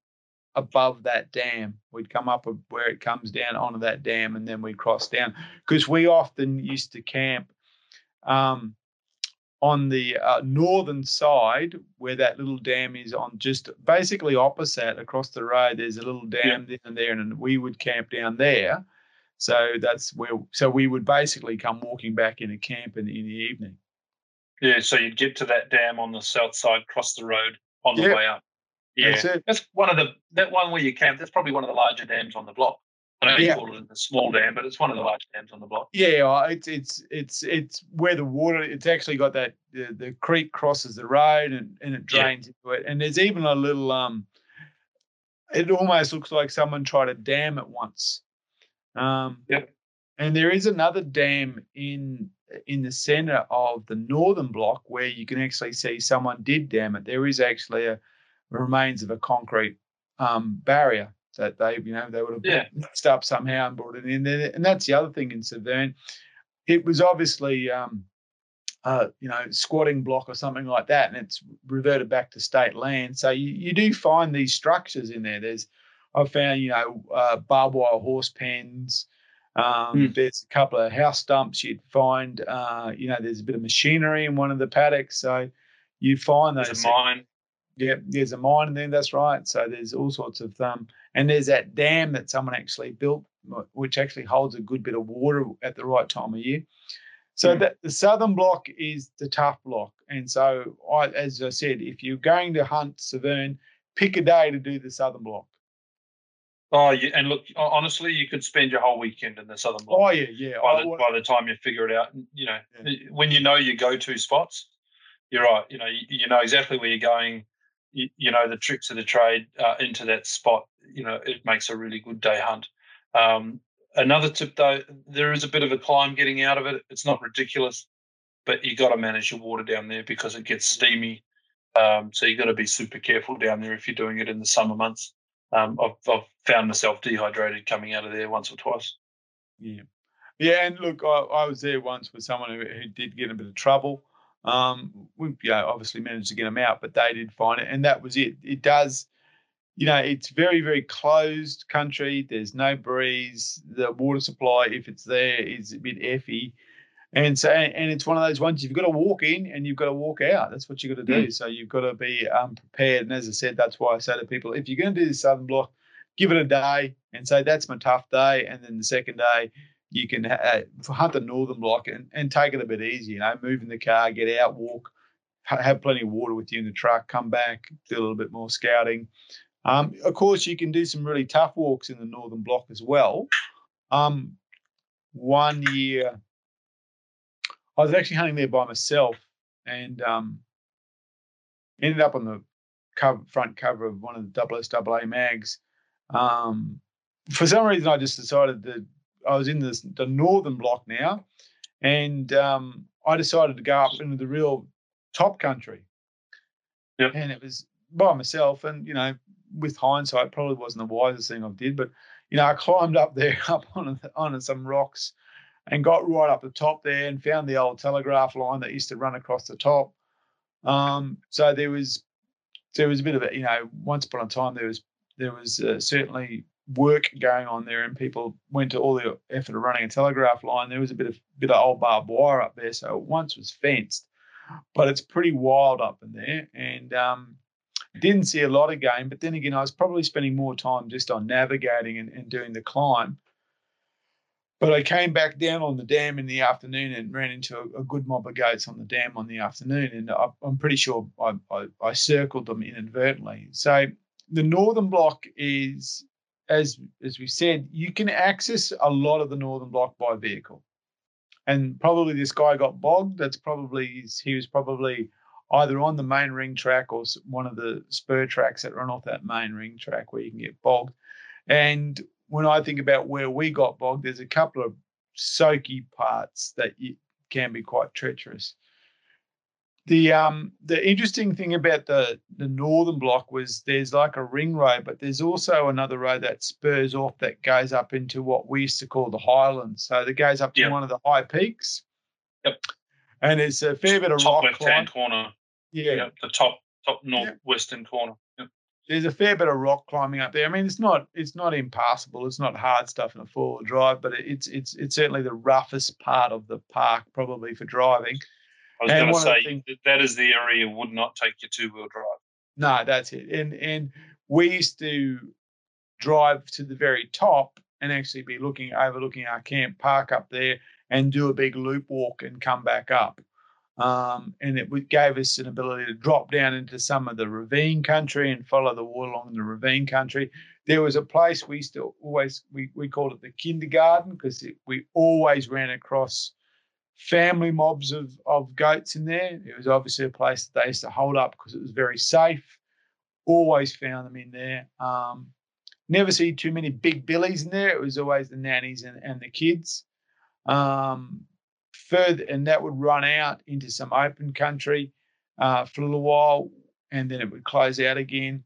above that dam. We'd come up where it comes down onto that dam, and then we'd cross down because we often used to camp. Um, on the uh, northern side where that little dam is on just basically opposite across the road there's a little dam down there and we would camp down there so that's where so we would basically come walking back into camp in, in the evening Yeah, so you'd get to that dam on the south side, cross the road on the Yeah. way up. Yeah, That's that's one of the that one where you camp. That's probably one of the larger dams on the block. I know you Yeah. call it a small dam, but it's one of the large dams on the block. yeah it's it's it's it's where the water it's actually got that the, the creek crosses the road and, and it Yeah. drains into it and there's even a little um it almost looks like someone tried to dam it once um Yep. and there is another dam in in the center of the northern block where you can actually see someone did dam it there is actually a remains of a concrete um barrier that they you know they would have Yeah. mixed up somehow and brought it in there and that's the other thing in severn it was obviously um uh, you know, squatting block or something like that, and it's reverted back to state land. So you, you do find these structures in there. There's, I've found, you know, uh, barbed wire horse pens. Um, Mm. There's a couple of house dumps you'd find. Uh, you know, there's a bit of machinery in one of the paddocks. So you find those. There's a mine. Yeah, there's a mine in there. That's right. So there's all sorts of um, and there's that dam that someone actually built, which actually holds a good bit of water at the right time of year. So Mm. that the southern block is the tough block, and so I, as I said, if you're going to hunt Severn, pick a day to do the southern block. Oh, yeah, and look, honestly, you could spend your whole weekend in the southern block. Oh yeah, yeah. by the, by the time you figure it out, you know, when you know your go-to spots, you're right. You know, you, you know exactly where you're going. You, you know the tricks of the trade uh, into that spot. You know, it makes a really good day hunt. Um, another tip, though, there is a bit of a climb getting out of it. It's not ridiculous, but you got to manage your water down there because it gets steamy. Um, so you got to be super careful down there if you're doing it in the summer months. Um, I've, I've found myself dehydrated coming out of there once or twice. Yeah, yeah. And look, I, I was there once with someone who, who did get a bit of trouble. Um, we, you know, obviously managed to get them out, but they did find it, and that was it. It does, you know, it's very, very closed country. There's no breeze. The water supply, if it's there, is a bit effy. And so, and it's one of those ones you've got to walk in and you've got to walk out. That's what you've got to do. So you've got to be um, prepared. And as I said, that's why I say to people, if you're going to do the Southern Block, give it a day and say that's my tough day. And then the second day, you can uh, hunt the Northern Block and, and take it a bit easy. You know, move in the car, get out, walk, ha- have plenty of water with you in the truck, come back, do a little bit more scouting. Um, of course, you can do some really tough walks in the Northern Block as well. Um, one year, I was actually hunting there by myself and um, ended up on the cover, front cover of one of the SSAA mags. Um, for some reason, I just decided that I was in this, the northern block now, and um, I decided to go up into the real top country. Yep. And it was by myself, and you know, with hindsight, probably wasn't the wisest thing I did, but you know, I climbed up there, up on on some rocks, and got right up the top there, and found the old telegraph line that used to run across the top. Um, so there was there was a bit of a you know, once upon a time there was there was uh, certainly work going on there, and people went to all the effort of running a telegraph line. There was a bit of bit of old barbed wire up there, so it once was fenced, but it's pretty wild up in there, and um, didn't see a lot of game. But then again, I was probably spending more time just on navigating and, and doing the climb. But I came back down on the dam in the afternoon and ran into a, a good mob of goats on the dam on the afternoon, and I, am pretty sure I, I, I circled them inadvertently. So the northern block is, as as we said, you can access a lot of the northern block by vehicle, and probably this guy got bogged. That's probably he was probably either on the main ring track or one of the spur tracks that run off that main ring track where you can get bogged. And when I think about where we got bogged, there's a couple of soaky parts that you, can be quite treacherous. The um the interesting thing about the the northern block was there's like a ring road, but there's also another road that spurs off that goes up into what we used to call the highlands. So that goes up to yep. one of the high peaks. Yep. And it's a fair bit of top rock left hand corner. Yeah. Yep. The top top northwestern yep. corner. Yep there's a fair bit of rock climbing up there. I mean, it's not it's not impassable. It's not hard stuff in a four wheel drive, but it's it's it's certainly the roughest part of the park probably for driving. I was going to say things, that is the area would not take your two wheel drive. No, that's it. And and we used to drive to the very top and actually be looking overlooking our camp, park up there, and do a big loop walk and come back up. Um, and it gave us an ability to drop down into some of the ravine country and follow the water along the ravine country. There was a place we still always we, we called it the kindergarten because we always ran across family mobs of of goats in there. It was obviously a place that they used to hold up because it was very safe. Always found them in there. Um, never see too many big billies in there. It was always the nannies and, and the kids. Um, further, and that would run out into some open country uh, for a little while, and then it would close out again.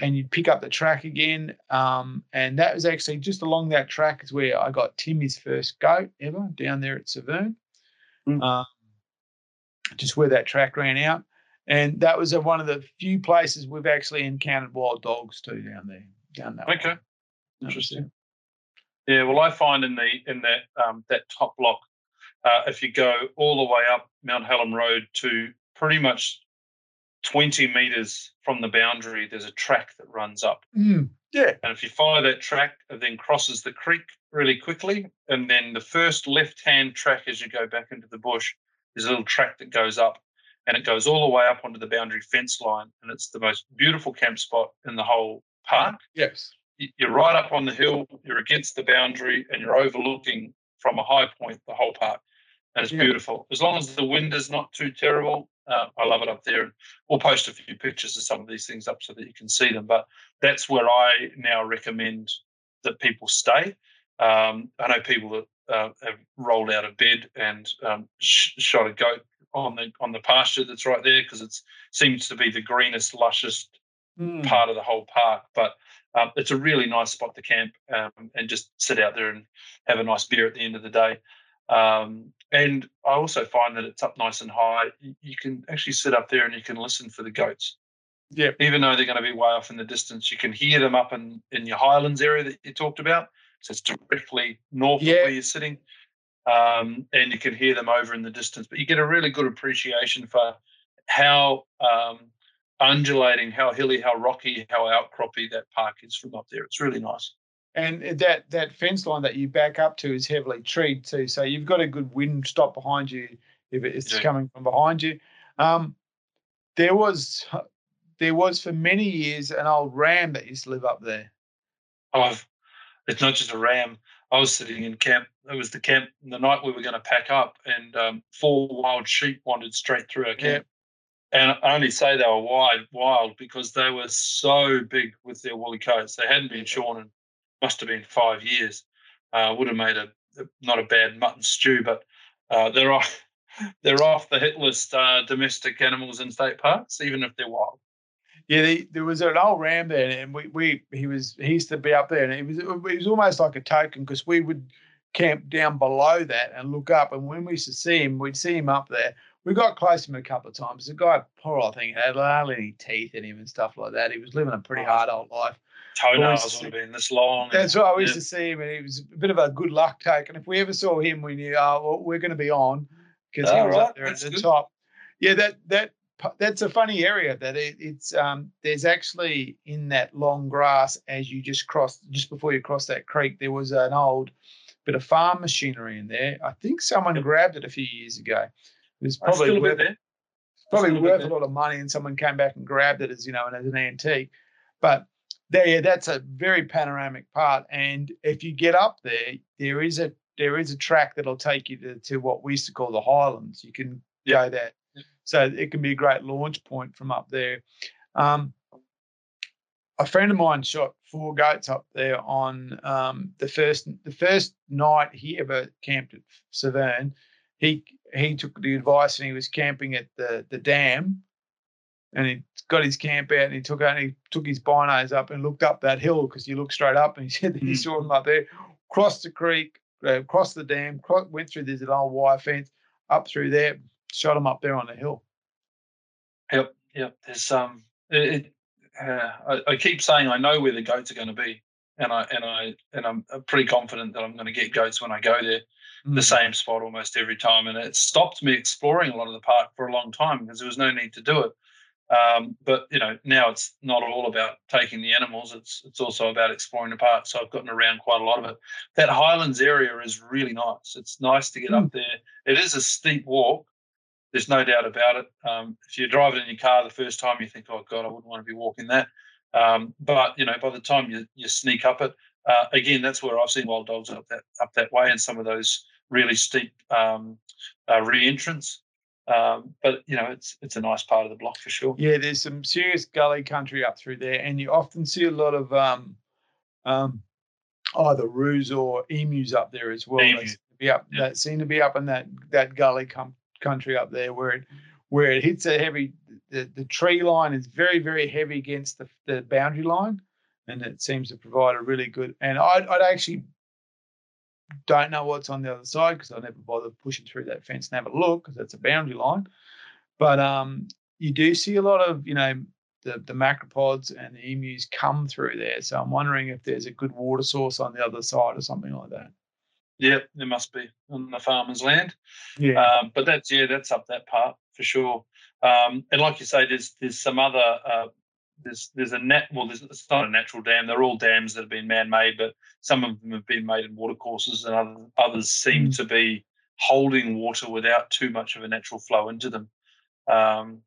And you'd pick up the track again, um, and that was actually just along that track is where I got Timmy's first goat ever down there at Severn, mm. um, just where that track ran out. And that was a, one of the few places we've actually encountered wild dogs too down there, down that. Okay, way. interesting. Yeah, well, I find in the in that um, that top block uh, if you go all the way up Mount Hallam Road to pretty much 20 meters from the boundary, there's a track that runs up. Mm, yeah. And if you follow that track, it then crosses the creek really quickly. And then the first left hand track as you go back into the bush, there's a little track that goes up and it goes all the way up onto the boundary fence line. And it's the most beautiful camp spot in the whole park. Yes. You're right up on the hill, you're against the boundary, and you're overlooking from a high point the whole park and it's yeah. beautiful. As long as the wind is not too terrible, uh, I love it up there. And we'll post a few pictures of some of these things up so that you can see them. But that's where I now recommend that people stay. Um, I know people that uh, have rolled out of bed and um, sh- shot a goat on the on the pasture that's right there because it seems to be the greenest, lushest mm. part of the whole park. But um, it's a really nice spot to camp um, and just sit out there and have a nice beer at the end of the day. Um, and I also find that it's up nice and high. You can actually sit up there and you can listen for the goats. Yeah. Even though they're going to be way off in the distance, you can hear them up in, in your highlands area that you talked about. So it's directly north yeah. of where you're sitting. Um, and you can hear them over in the distance. But you get a really good appreciation for how um, undulating, how hilly, how rocky, how outcroppy that park is from up there. It's really nice and that that fence line that you back up to is heavily treed too. So you've got a good wind stop behind you if it's yeah. coming from behind you. Um, there was there was for many years an old ram that used to live up there. Oh, it's not just a ram. I was sitting in camp. It was the camp the night we were going to pack up, and um, four wild sheep wandered straight through our camp. Yeah. And I only say they were wild, wild because they were so big with their woolly coats. They hadn't been shorn must have been five years. Uh, would have made a, not a bad mutton stew, but uh, they're off they're off the hit list uh, domestic animals in state parks, even if they're wild. Yeah, they, there was an old ram there, and we, we he was he used to be up there, and it was it was almost like a token because we would camp down below that and look up, and when we used to see him, we'd see him up there. We got close to him a couple of times. The guy, poor old thing, had hardly any teeth in him and stuff like that. He was living a pretty hard old life toenails would have been this long. That's what I used yeah. to see him, and he was a bit of a good luck take. And if we ever saw him, we knew, oh, well, we're going to be on because he was right. up there that's at the good. top. Yeah, that that that's a funny area. That it, it's um, there's actually in that long grass as you just cross just before you cross that creek, there was an old bit of farm machinery in there. I think someone Yep. grabbed it a few years ago. It was probably still a worth, there. probably still a bit worth a lot of money, and someone came back and grabbed it as you know, and as an antique. But there, yeah, that's a very panoramic part. And if you get up there, there is a there is a track that'll take you to, to what we used to call the Highlands. You can go there, so it can be a great launch point from up there. Um, a friend of mine shot four goats up there on um, the first the first night he ever camped at Severn. He he took the advice and he was camping at the the dam, and he got his camp out and he took out and he took his binos up and looked up that hill because you look straight up and he said that he Mm. saw them up there, crossed the creek, uh, crossed the dam, went through this old wire fence, up through there, shot them up there on the hill. Yep, yep. There's um, it, it, uh, I, I keep saying I know where the goats are going to be, and I and I and I'm uh, pretty confident that I'm going to get goats when I go there. The Mm. same spot almost every time, and it stopped me exploring a lot of the park for a long time because there was no need to do it. Um, but you know now it's not all about taking the animals; it's it's also about exploring the park. So I've gotten around quite a lot of it. That Highlands area is really nice. It's nice to get up there. It is a steep walk, there's no doubt about it. Um, if you're driving in your car the first time, you think, "Oh God, I wouldn't want to be walking that." Um, but you know, by the time you, you sneak up it, uh, again, that's where I've seen wild dogs up that up that way, and some of those really steep um, uh, re-entrants. Um, but you know, it's it's a nice part of the block for sure. Yeah, there's some serious gully country up through there, and you often see a lot of um, um, either roos or emus up there as well. Emu. That seem to be up Yeah. that seem to be up in that that gully com- country up there where it where it hits a heavy. The, the tree line is very very heavy against the, the boundary line, and it seems to provide a really good. And I'd, I'd actually don't know what's on the other side because I never bother pushing through that fence and have a look because that's a boundary line. But um, you do see a lot of you know the the macropods and the emus come through there. So I'm wondering if there's a good water source on the other side or something like that. Yeah, there must be on the farmer's land. Yeah. Um, but that's yeah, that's up that part for sure. Um, and like you say, there's there's some other uh, there's there's a net well, there's, it's not a natural dam. They're all dams that have been man-made, but some of them have been made in watercourses, and other, others seem Mm. to be holding water without too much of a natural flow into them. Um,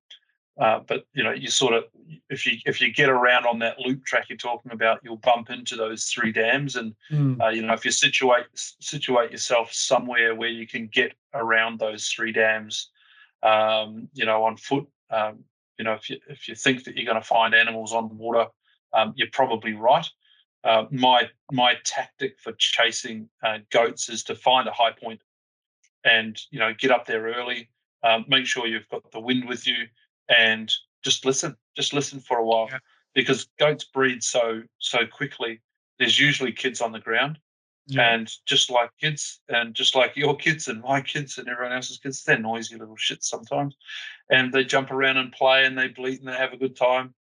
uh, but you know, you sort of if you if you get around on that loop track you're talking about, you'll bump into those three dams, and Mm. uh, you know, if you situate situate yourself somewhere where you can get around those three dams, um, you know, on foot, um, you know, if you if you think that you're going to find animals on the water, um, you're probably right. Uh, my my tactic for chasing uh, goats is to find a high point, and you know, get up there early. Um, make sure you've got the wind with you, and just listen. Just listen for a while, Yeah. because goats breed so so quickly there's usually kids on the ground Yeah. and just like kids and just like your kids and my kids and everyone else's kids they're noisy little shits sometimes and they jump around and play and they bleat and they have a good time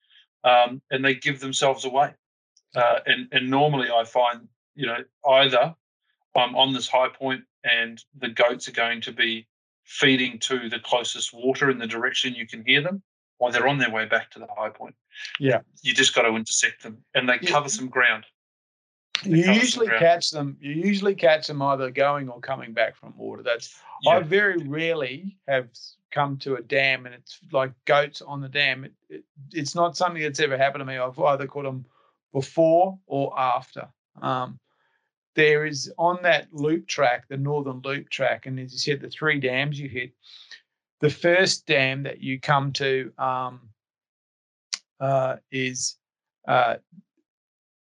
um, and they give themselves away uh, and and normally i find you know either i'm on this high point and the goats are going to be feeding to the closest water in the direction you can hear them or they're on their way back to the high point Yeah. you just got to intersect them and they Yeah. cover some ground you usually around. catch them. You usually catch them either going or coming back from water. That's I very rarely have come to a dam and it's like goats on the dam. It, it, it's not something that's ever happened to me. I've either caught them before or after. Um, there is on that loop track, the northern loop track, and as you said, the three dams you hit. The first dam that you come to um, uh, is uh,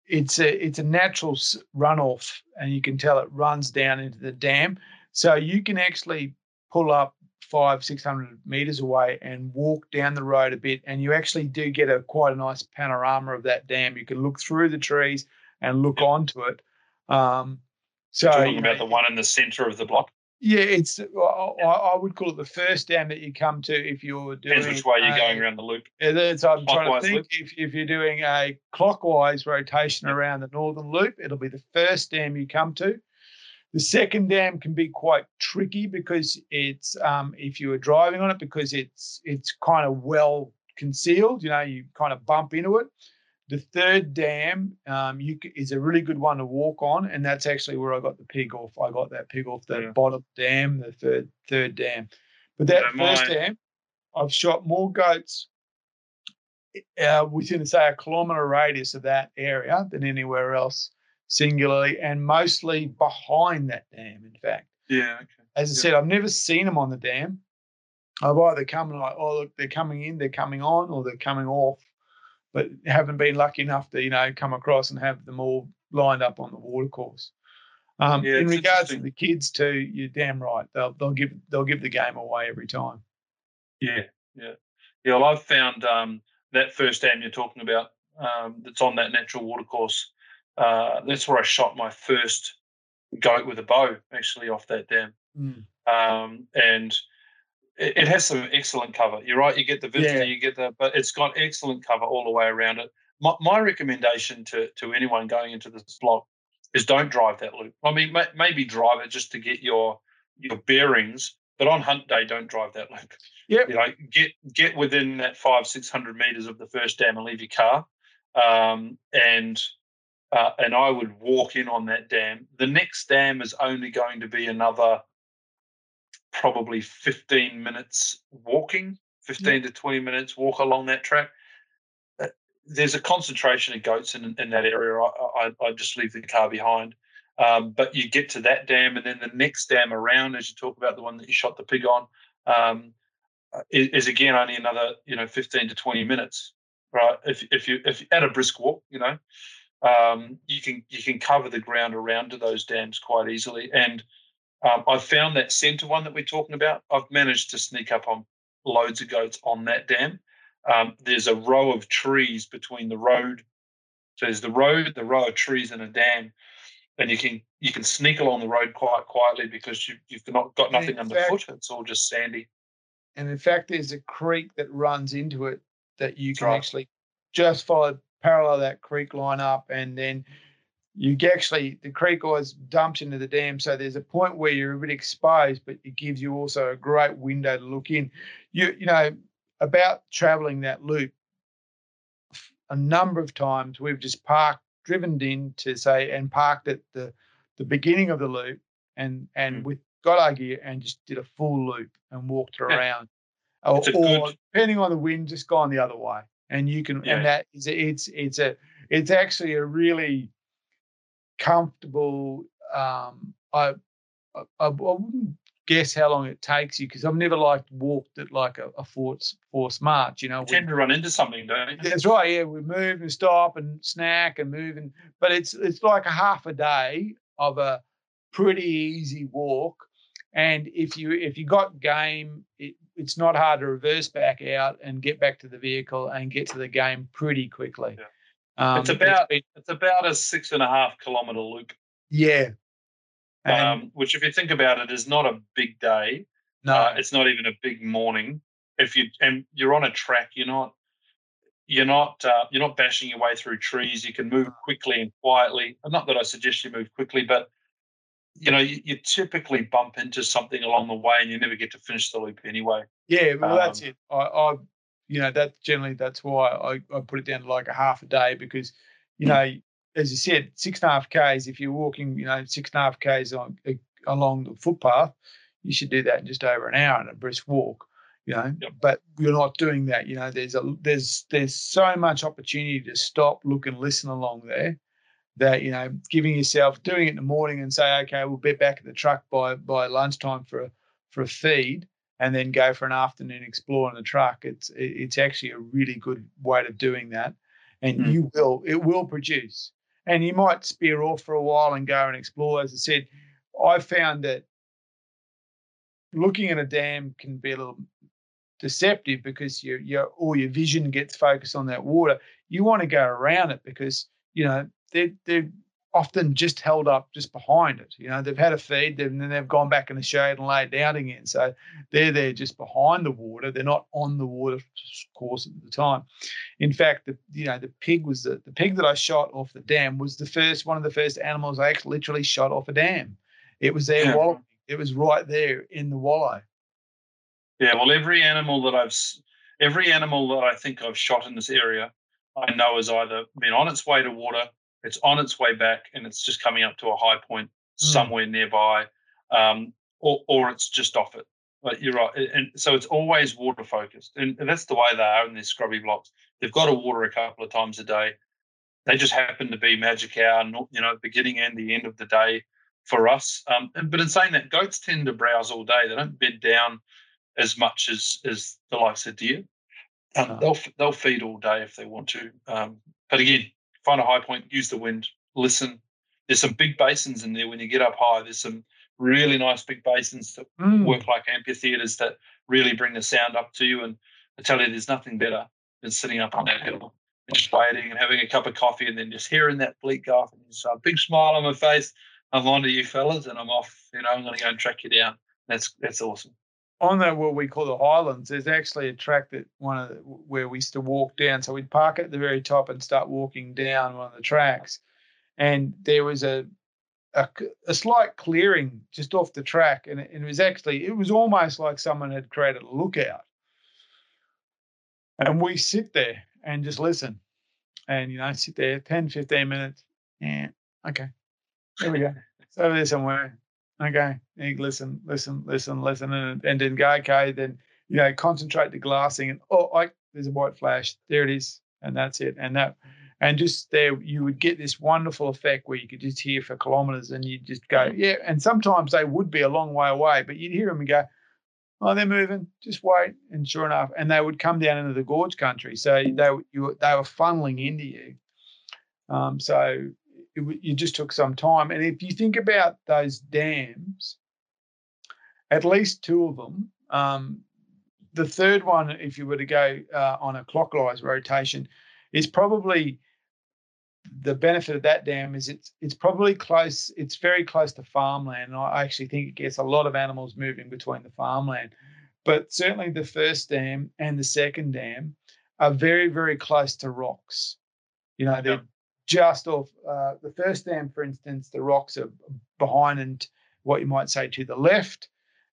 it's a it's a natural runoff, and you can tell it runs down into the dam. So you can actually pull up five six hundred meters away and walk down the road a bit, and you actually do get a quite a nice panorama of that dam. You can look through the trees and look Yep. onto it. Um, so talking you about the one in the center of the block yeah, it's I, I I would call it the first dam that you come to if you're doing. depends which way you're a- going around the loop yeah, that's, I'm trying to think. loop. If, if you're doing a clockwise rotation Yep. around the northern loop, it'll be the first dam you come to. The second dam can be quite tricky because it's um, if you were driving on it because it's it's kind of well concealed. You know, you kind of bump into it. The third dam um, you is a really good one to walk on, and that's actually where I got the pig off. I got that pig off the Yeah. bottom dam, the third third dam. But that Yeah, first mine- dam, I've shot more goats uh, within say a kilometre radius of that area than anywhere else singularly, and mostly behind that dam. In fact, Yeah. Okay. as I Yeah. said, I've never seen them on the dam. I've either come and like, oh look, they're coming in, they're coming on, or they're coming off, but haven't been lucky enough to you know come across and have them all lined up on the watercourse. Um, Yeah, in regards to the kids too, you're damn right. They'll they'll give they'll give the game away every time. Yeah, yeah, yeah. Well, I've found um, that first dam you're talking about um, that's on that natural watercourse. Uh, that's where I shot my first goat with a bow, actually, off that dam. Um, and it, has some excellent cover. You're right. You get the visitor, Yeah. you get the, but it's got excellent cover all the way around it. My, my recommendation to to anyone going into this block is don't drive that loop. I mean, may, maybe drive it just to get your your bearings, but on hunt day, don't drive that loop Yeah, you know, get get within that five six hundred meters of the first dam and leave your car, um, and uh, and I would walk in on that dam. The next dam is only going to be another probably fifteen minutes walking, fifteen to twenty minutes walk along that track. Uh, There's a concentration of goats in, in that area. I, I, I just leave the car behind. Um, but you get to that dam, and then the next dam around, as you talk about the one that you shot the pig on, um, uh, is, is again only another you know 15 to 20 minutes right if if you if at a brisk walk you know um, you can you can cover the ground around to those dams quite easily and um, I've found that center one that we're talking about I've managed to sneak up on loads of goats on that dam um, there's a row of trees between the road so there's the road the row of trees and a dam and you can you can sneak along the road quite quietly because you, you've not got nothing fact- underfoot it's all just sandy And in fact, there's a creek that runs into it that you can Right. actually just follow parallel that creek line up, and then you actually the creek always dumps into the dam. So there's a point where you're a bit exposed, but it gives you also a great window to look in. You you know about traveling that loop. A number of times we've just parked, driven in to say, and parked at the the beginning of the loop, and and Mm. with got our gear and just did a full loop and walked Yeah. around. Or, or depending on the wind, just gone the other way. And you can, Yeah. and that is, it's, it's a, it's actually a really comfortable. Um, I, I, I wouldn't guess how long it takes you because I've never like walked at like a, a force force march. You know, You we- tend to run into something, don't you? that's right. Yeah, we move and stop and snack and move and, but it's it's like a half a day of a pretty easy walk. And if you if you got game, it, it's not hard to reverse back out and get back to the vehicle and get to the game pretty quickly. Um, It's about- been- It's about a six and a half kilometer loop, yeah. Um, which, if you think about it, is not a big day. no, Uh, it's not even a big morning. If you and you're on a track, you're not you're not uh, you're not bashing your way through trees. You can move quickly and quietly. Not that I suggest you move quickly, but you know you, you typically bump into something along the way, and you never get to finish the loop anyway. Yeah, well, that's Um, it. I, I, you know, that generally that's why I, I put it down to like a half a day because, you know, as you said, six and a half k's. If you're walking, you know, six and a half k's on uh, along the footpath, you should do that in just over an hour and a brisk walk. You know, Yep. but you're not doing that. You know, there's a there's there's so much opportunity to stop, look, and listen along there. That you know, giving yourself doing it in the morning and say, okay, we'll be back at the truck by by lunchtime for a for a feed and then go for an afternoon explore in the truck. It's it's actually a really good way of doing that, and Mm. you will it will produce. And you might spear off for a while and go and explore. As I said, I found that looking at a dam can be a little deceptive because your your all your vision gets focused on that water. You want to go around it because you know they're they're often just held up just behind it. You know they've had a feed, and then they've gone back in the shade and laid down again. So they're there just behind the water. They're not on the water course at the time. In fact, the you know the pig was the, the pig that I shot off the dam was the first one of the first animals I actually literally shot off a dam. It was there Yeah. It was right there in the wallow. Yeah, well, every animal that I've every animal that I think I've shot in this area, I know has either been on its way to water, it's on its way back, and it's just coming up to a high point mm. somewhere nearby, um, or or it's just off it. But you're right, and so it's always water focused, and, and that's the way they are in these scrubby blocks. They've got to water a couple of times a day. They just happen to be magic hour, you know, beginning and the end of the day for us. Um, but in saying that, goats tend to browse all day. They don't bed down as much as as the likes of deer. Um, they'll they'll feed all day if they want to. Um, but again, find a high point, use the wind, listen. There's some big basins in there when you get up high. There's some really nice big basins that mm. work like amphitheaters that really bring the sound up to you. And I tell you, there's nothing better than sitting up on that hill and just waiting and having a cup of coffee and then just hearing that bleak garth and just a big smile on my face. I'm on to you fellas and I'm off. You know, I'm going to go and track you down. That's that's awesome. On that, what we call the Highlands, there's actually a track that one of the, where we used to walk down. So we'd park at the very top and start walking down one of the tracks, and there was a a, a slight clearing just off the track, and it, it was actually it was almost like someone had created a lookout. And we sit there and just listen, and you know sit there 10, 15 minutes. Yeah, okay, there we go. It's over there somewhere. Okay. And listen, listen, listen, listen, and, and then go, okay, then, you know, concentrate the glassing and, oh, I, there's a white flash. There it is. And that's it. And that, and just there, you would get this wonderful effect where you could just hear for kilometers and you'd just go, yeah. And sometimes they would be a long way away, but you'd hear them and go, oh, they're moving. Just wait. And sure enough, and they would come down into the gorge country. So they you they were funneling into you. Um, so it, you just took some time. And if you think about those dams, at least two of them, um, the third one, if you were to go uh, on a clockwise rotation, is probably the benefit of that dam is it's it's probably close. It's very close to farmland. And I actually think it gets a lot of animals moving between the farmland. But certainly the first dam and the second dam are very very close to rocks. You know, they're just off uh, the first dam, for instance, the rocks are behind and what you might say to the left.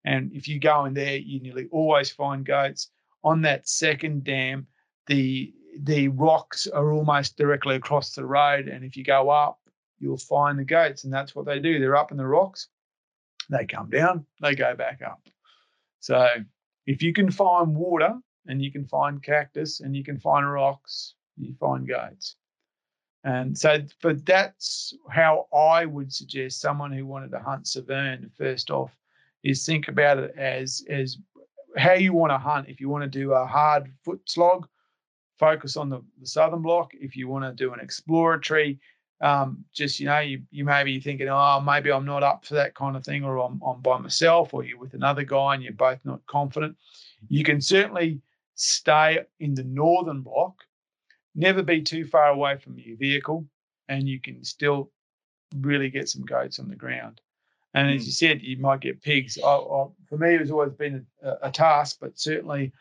And if you go in there, you nearly always find goats. On that second dam, the the rocks are almost directly across the road. And if you go up, you'll find the goats. And that's what they do. They're up in the rocks, they come down, they go back up. So if you can find water and you can find cactus and you can find rocks, you find goats. And so, but that's how I would suggest someone who wanted to hunt Severn first off is think about it as as how you want to hunt. If you want to do a hard foot slog, focus on the, the southern block. If you want to do an exploratory, um, just you know, you you may be thinking, oh, maybe I'm not up for that kind of thing, or I'm, I'm by myself, or you're with another guy and you're both not confident. You can certainly stay in the northern block never be too far away from your vehicle and you can still really get some goats on the ground. And as hmm. you said, you might get pigs. I, I, for me, it's always been a, a task, but certainly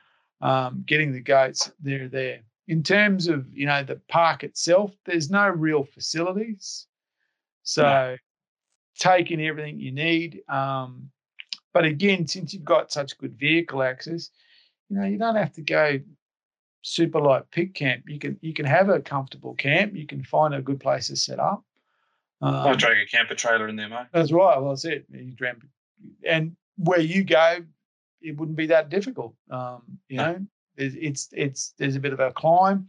um, getting the goats, they're there. In terms of you know the park itself, there's no real facilities, so no. taking everything you need. Um, but again, since you've got such good vehicle access, you know you don't have to go super light pit camp. You can you can have a comfortable camp. You can find a good place to set up. Um, I'll drag a camper trailer in there, mate. That's right. Well, that's it. You dram, and where you go, it wouldn't be that difficult. Um, you know, it's, it's it's there's a bit of a climb,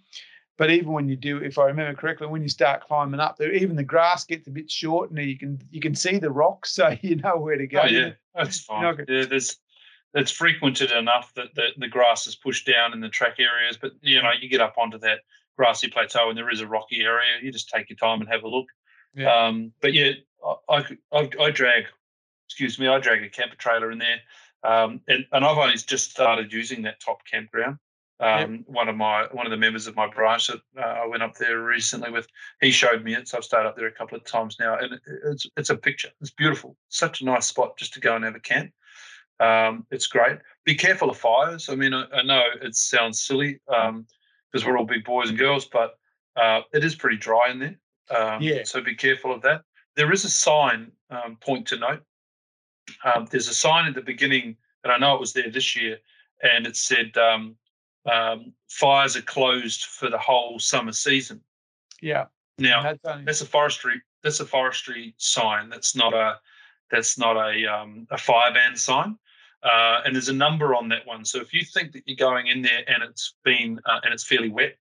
but even when you do, if I remember correctly, when you start climbing up there, even the grass gets a bit short, and you can you can see the rocks, so you know where to go. Oh yeah, that's fine. yeah, there's it's frequented enough that the, the grass is pushed down in the track areas. But you know, you get up onto that grassy plateau and there is a rocky area. You just take your time and have a look. Yeah. Um, but yeah, I, I, I drag, excuse me, I drag a camper trailer in there, um, and, and I've only just started using that top campground. Um. One of my one of the members of my branch that uh, I went up there recently with, he showed me it, so I've stayed up there a couple of times now, and it, it's it's a picture. It's beautiful. Such a nice spot just to go and have a camp. Um, it's great. Be careful of fires. I mean, I, I know it sounds silly because um, we're all big boys and girls, but uh, it is pretty dry in there. Um, yeah. So be careful of that. There is a sign um, point to note. Um, there's a sign at the beginning, and I know it was there this year, and it said um, um, fires are closed for the whole summer season. Yeah. Now that's, only- that's a forestry that's a forestry sign. That's not a that's not a um, a fire ban sign. Uh, and there's a number on that one. So if you think that you're going in there and it's been uh, and it's fairly wet,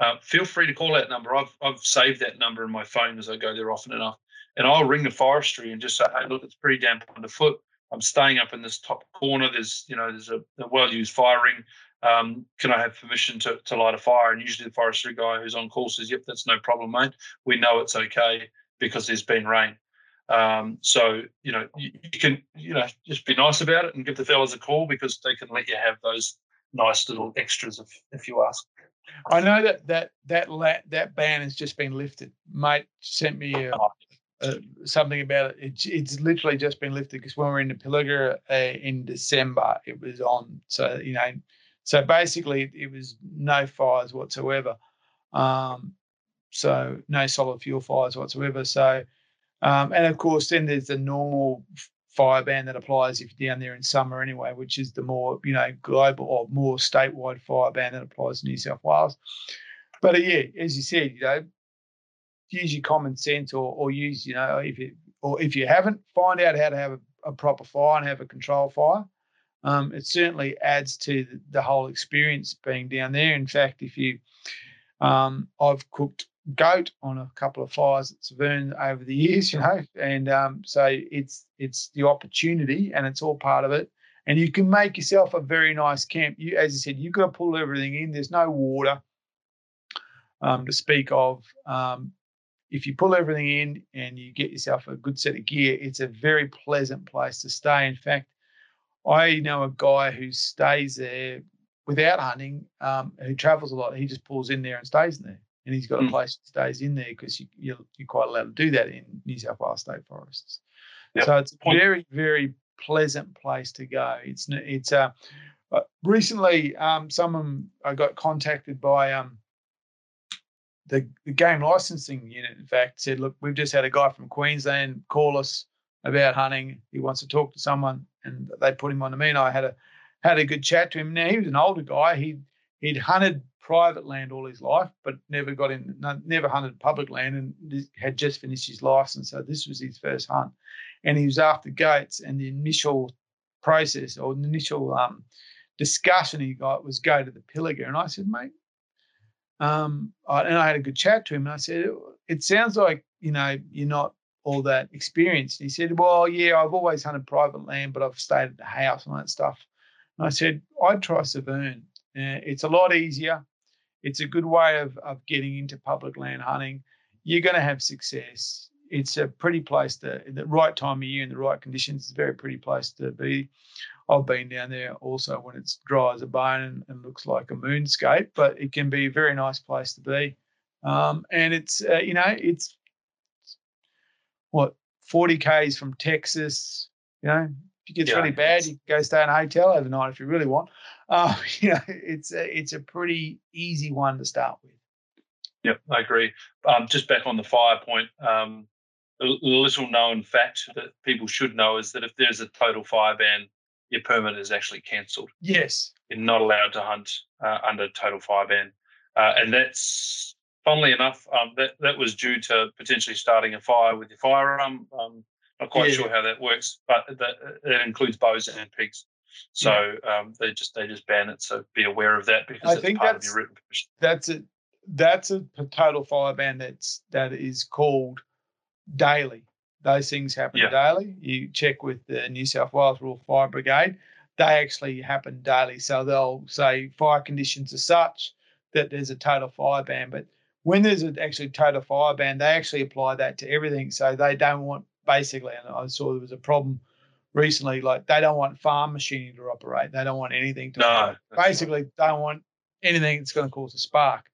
uh, feel free to call that number. I've I've saved that number in my phone as I go there often enough, and I'll ring the forestry and just say, hey, look, it's pretty damp underfoot. I'm staying up in this top corner. There's you know there's a, a well-used fire ring. Um, can I have permission to, to light a fire? And usually the forestry guy who's on call says, yep, that's no problem, mate. We know it's okay because there's been rain. Um, so you know you, you, can you know just be nice about it and give the fellas a call because they can let you have those nice little extras if if you ask. I know that that that la- that ban has just been lifted. Mate sent me a, oh. a, something about it. It's, it's literally just been lifted because when we are in the Pilliga uh, in December, it was on. So you know, so basically it was no fires whatsoever. Um, so no solid fuel fires whatsoever. So um, and of course, then there's the normal fire ban that applies if you're down there in summer anyway, which is the more you know global or more statewide fire ban that applies in New South Wales. But uh, yeah, as you said, you know, use your common sense or or use you know if you or if you haven't, find out how to have a, a proper fire and have a control fire. Um, it certainly adds to the, the, whole experience being down there. In fact, if you, um, I've cooked goat on a couple of fires at Severn over the years, you know, and um, so it's it's the opportunity and it's all part of it. And you can make yourself a very nice camp. You, as you said, you've got to pull everything in. There's no water um, to speak of. Um, if you pull everything in and you get yourself a good set of gear, it's a very pleasant place to stay. In fact, I know a guy who stays there without hunting, um, who travels a lot. He just pulls in there and stays in there and he's got a hmm. place that stays in there because you, you're, you're, quite allowed to do that in New South Wales state forests. Yep. So it's a very very pleasant place to go. It's it's uh, uh, recently um, someone I got contacted by um, the, the game licensing unit. In fact, said, look, we've just had a guy from Queensland call us about hunting. He wants to talk to someone, and they put him on to me. And I had a had a good chat to him. Now he was an older guy. He he'd hunted private land all his life, but never got in, never hunted public land, and had just finished his license. So this was his first hunt, and he was after goats. And the initial process or the initial um, discussion he got was go to the Pilliga, and I said, mate, um, I, and I had a good chat to him, and I said, it sounds like you know you're not all that experienced. And he said, well, yeah, I've always hunted private land, but I've stayed at the house and that stuff. And I said, I'd try Severn. Uh, it's a lot easier it's a good way of, of getting into public land hunting. You're going to have success. It's a pretty place to, the right time of year in the right conditions, it's a very pretty place to be. I've been down there also when it's dry as a bone and, and looks like a moonscape, but it can be a very nice place to be. Um, and it's, uh, you know, it's what, 40 Ks from Texas, you know, if it gets yeah, really bad, you can go stay in a hotel overnight if you really want. Uh, you know, it's a, it's a pretty easy one to start with. Yep, I agree. Um, just back on the fire point, um, a little known fact that people should know is that if there's a total fire ban, your permit is actually cancelled. Yes. You're not allowed to hunt uh, under total fire ban. Uh, and that's, funnily enough, um, that, that was due to potentially starting a fire with your firearm. Um, not quite yeah. sure how that works, but that, that includes bows and pigs. So um, they just they just ban it. So be aware of that because I think part that's, of your written permission. That's a that's a total fire ban that's that is called daily. Those things happen yeah. daily. You check with the New South Wales Rural Fire Brigade. They actually happen daily. So they'll say fire conditions are such that there's a total fire ban. But when there's an actually total fire ban, they actually apply that to everything. So they don't want basically, and I saw there was a problem recently, like they don't want farm machinery to operate. They don't want anything to no, basically don't want anything that's going to cause a spark.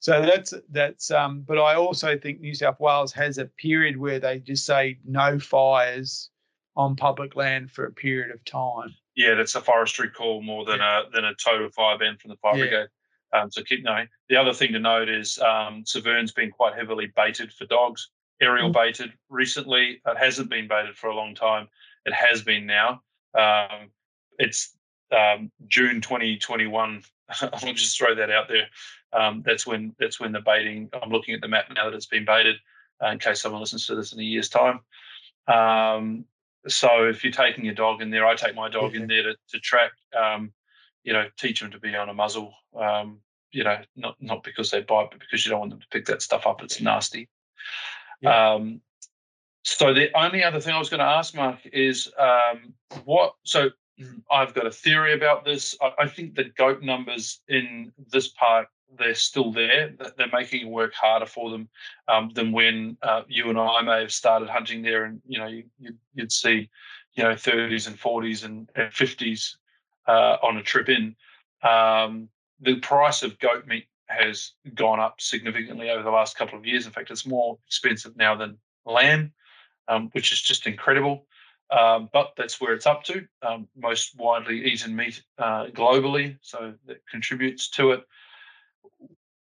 So that's that's um but I also think New South Wales has a period where they just say no fires on public land for a period of time. Yeah, that's a forestry call more than yeah. a than a total fire ban from the fire yeah. brigade. Um, so keep knowing. The other thing to note is um, Severn's been quite heavily baited for dogs, aerial mm-hmm. baited recently. It hasn't been baited for a long time. It has been now. Um, it's um, June 2021. I'll just throw that out there. Um, that's when that's when the baiting. I'm looking at the map now that it's been baited. Uh, in case someone listens to this in a year's time. Um, so if you're taking a dog in there, I take my dog in there to, to track. Um, you know, teach them to be on a muzzle. Um, you know, not not because they bite, but because you don't want them to pick that stuff up. It's nasty. Yeah. Um, so the only other thing I was going to ask, Mark, is um, what? So I've got a theory about this. I, I, think the goat numbers in this park they're still there. They're making it work harder for them um, than when uh, you and I may have started hunting there, and you know you, would you'd see, you know, 30s and 40s and, and 50s uh, on a trip in. Um, the price of goat meat has gone up significantly over the last couple of years. In fact, it's more expensive now than lamb, um, which is just incredible. Um, but that's where it's up to. Um, most widely eaten meat uh, globally, so that contributes to it.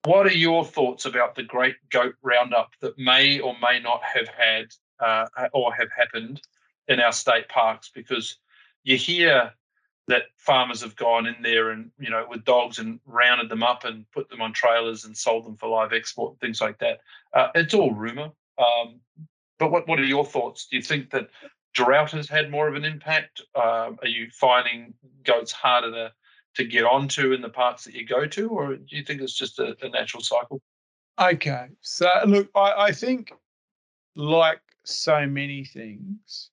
What are your thoughts about the Great Goat Roundup that may or may not have had uh, or have happened in our state parks? Because you hear that farmers have gone in there and you know with dogs and rounded them up and put them on trailers and sold them for live export and things like that. Uh, it's all rumor. Um, but what what are your thoughts? Do you think that drought has had more of an impact? Uh, are you finding goats harder to to get onto in the parks that you go to, or do you think it's just a, a natural cycle? Okay, so look, I, I think like so many things,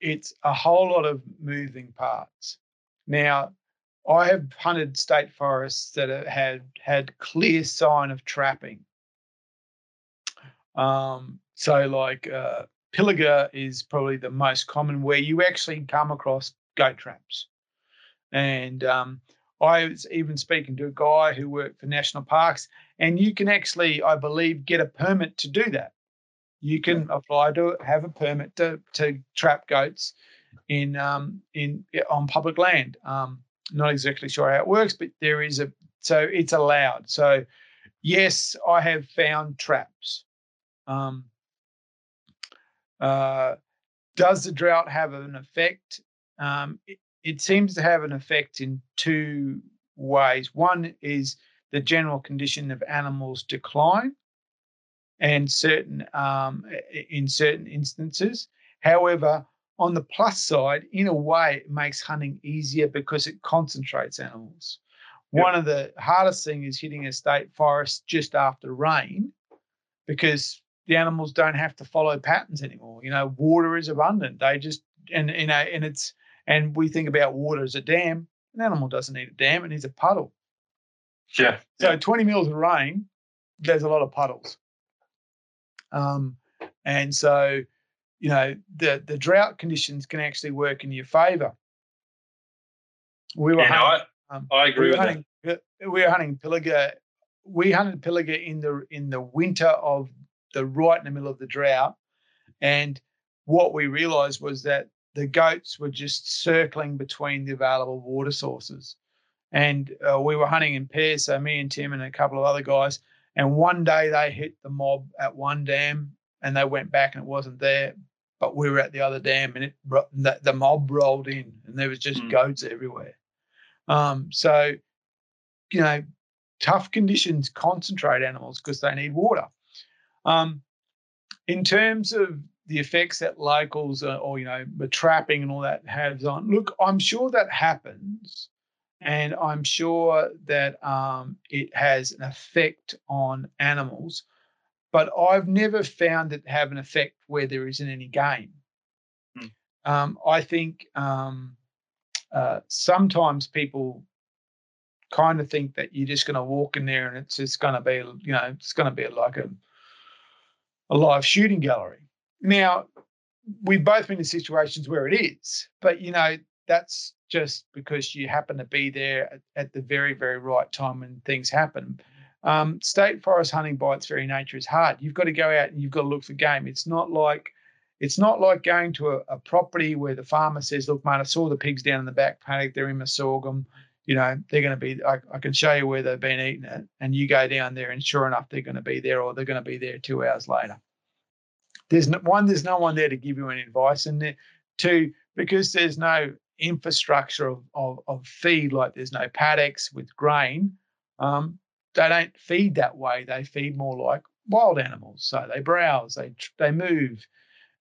it's a whole lot of moving parts. Now, I have hunted state forests that have had had clear sign of trapping. Um, so, like uh, Pilliga is probably the most common where you actually come across goat traps. And um, I was even speaking to a guy who worked for national parks, and you can actually, I believe, get a permit to do that. You can apply to have a permit to to trap goats in um, in on public land. Um, not exactly sure how it works, but there is a so it's allowed. So yes, I have found traps. Um, uh, does the drought have an effect? Um, it, it seems to have an effect in two ways. One is the general condition of animals decline, and certain um, in certain instances. However, on the plus side, in a way, it makes hunting easier because it concentrates animals. Yep. One of the hardest things is hitting a state forest just after rain because the animals don't have to follow patterns anymore. You know, water is abundant. They just and you know, and it's and we think about water as a dam. An animal doesn't need a dam; it needs a puddle. Yeah. So 20 mils of rain, there's a lot of puddles. Um, and so, you know, the the drought conditions can actually work in your favour. We were yeah, hunting, I, um, I agree we with hunting, that. We were hunting pilliga. We hunted pilliga in the in the winter of the right in the middle of the drought, and what we realised was that the goats were just circling between the available water sources. And uh, we were hunting in pairs, so me and Tim and a couple of other guys. And one day they hit the mob at one dam, and they went back and it wasn't there. But we were at the other dam, and it the, the mob rolled in, and there was just mm. goats everywhere. Um, so, you know, tough conditions concentrate animals because they need water. Um, in terms of the effects that locals uh, or you know the trapping and all that has on look i'm sure that happens and i'm sure that um, it has an effect on animals but i've never found it have an effect where there isn't any game hmm. um, i think um, uh, sometimes people kind of think that you're just going to walk in there and it's just going to be you know it's going to be like a a live shooting gallery now, we've both been in situations where it is, but you know, that's just because you happen to be there at, at the very, very right time when things happen. Um, state forest hunting by its very nature is hard. You've got to go out and you've got to look for game. It's not like it's not like going to a, a property where the farmer says, "Look, mate, I saw the pigs down in the back paddock. They're in my sorghum. You know, they're going to be. I, I can show you where they've been eating it." And you go down there, and sure enough, they're going to be there, or they're going to be there two hours later there's no, one, there's no one there to give you any advice, and two, because there's no infrastructure of, of, of feed, like there's no paddocks with grain, um, they don't feed that way. They feed more like wild animals. So they browse, they they move,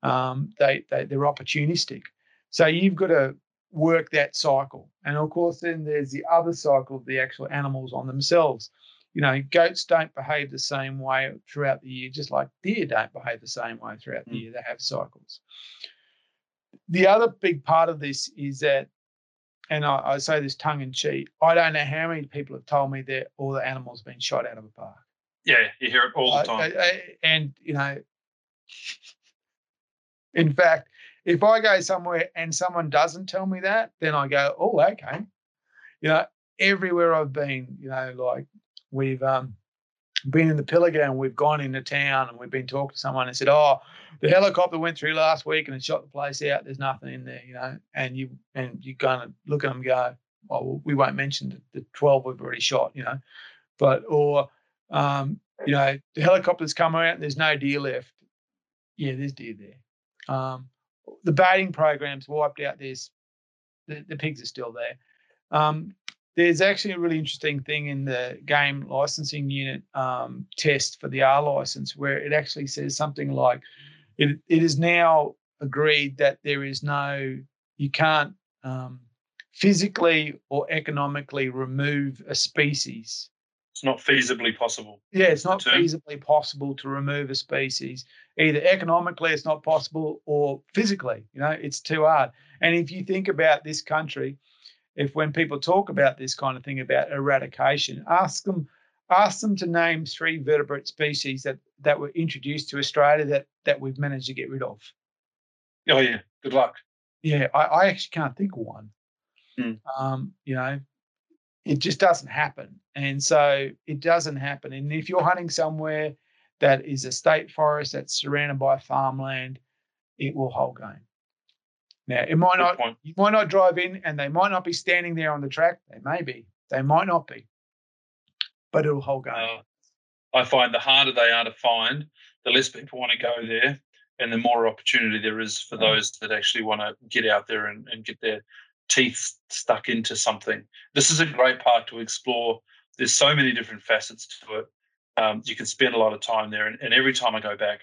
um, they, they they're opportunistic. So you've got to work that cycle. And of course, then there's the other cycle of the actual animals on themselves. You know, goats don't behave the same way throughout the year, just like deer don't behave the same way throughout the mm. year. They have cycles. The other big part of this is that, and I, I say this tongue in cheek, I don't know how many people have told me that all the animals have been shot out of a park. Yeah, you hear it all the time. I, I, and, you know, in fact, if I go somewhere and someone doesn't tell me that, then I go, oh, okay. You know, everywhere I've been, you know, like we've um, been in the Pilliga and we've gone into town and we've been talking to someone and said, oh, the helicopter went through last week and it shot the place out. There's nothing in there, you know, and you and you kind of look at them and go, well, we won't mention the, the 12 we've already shot, you know, but or um, you know, the helicopters come out and there's no deer left. Yeah, there's deer there. Um, the baiting programs wiped out. There's the, the pigs are still there. Um, there's actually a really interesting thing in the game licensing unit um, test for the R license where it actually says something like it, it is now agreed that there is no, you can't um, physically or economically remove a species. It's not feasibly possible. Yeah, it's not feasibly possible to remove a species. Either economically it's not possible or physically you know it's too hard. And if you think about this country if when people talk about this kind of thing about eradication ask them ask them to name three vertebrate species that that were introduced to australia that that we've managed to get rid of. Oh yeah. Good luck. Yeah i, I actually can't think of one. Mm. um, you know it just doesn't happen and so it doesn't happen and if you're hunting somewhere that is a state forest that's surrounded by farmland, it will hold game. Now, it might Good not, point. you might not drive in and they might not be standing there on the track. They may be, they might not be, but it'll hold game. Uh, I find the harder they are to find, the less people want to go there and the more opportunity there is for mm. those that actually want to get out there and, and get their teeth stuck into something. This is a great park to explore. There's so many different facets to it um, you can spend a lot of time there. And, and, every time I go back,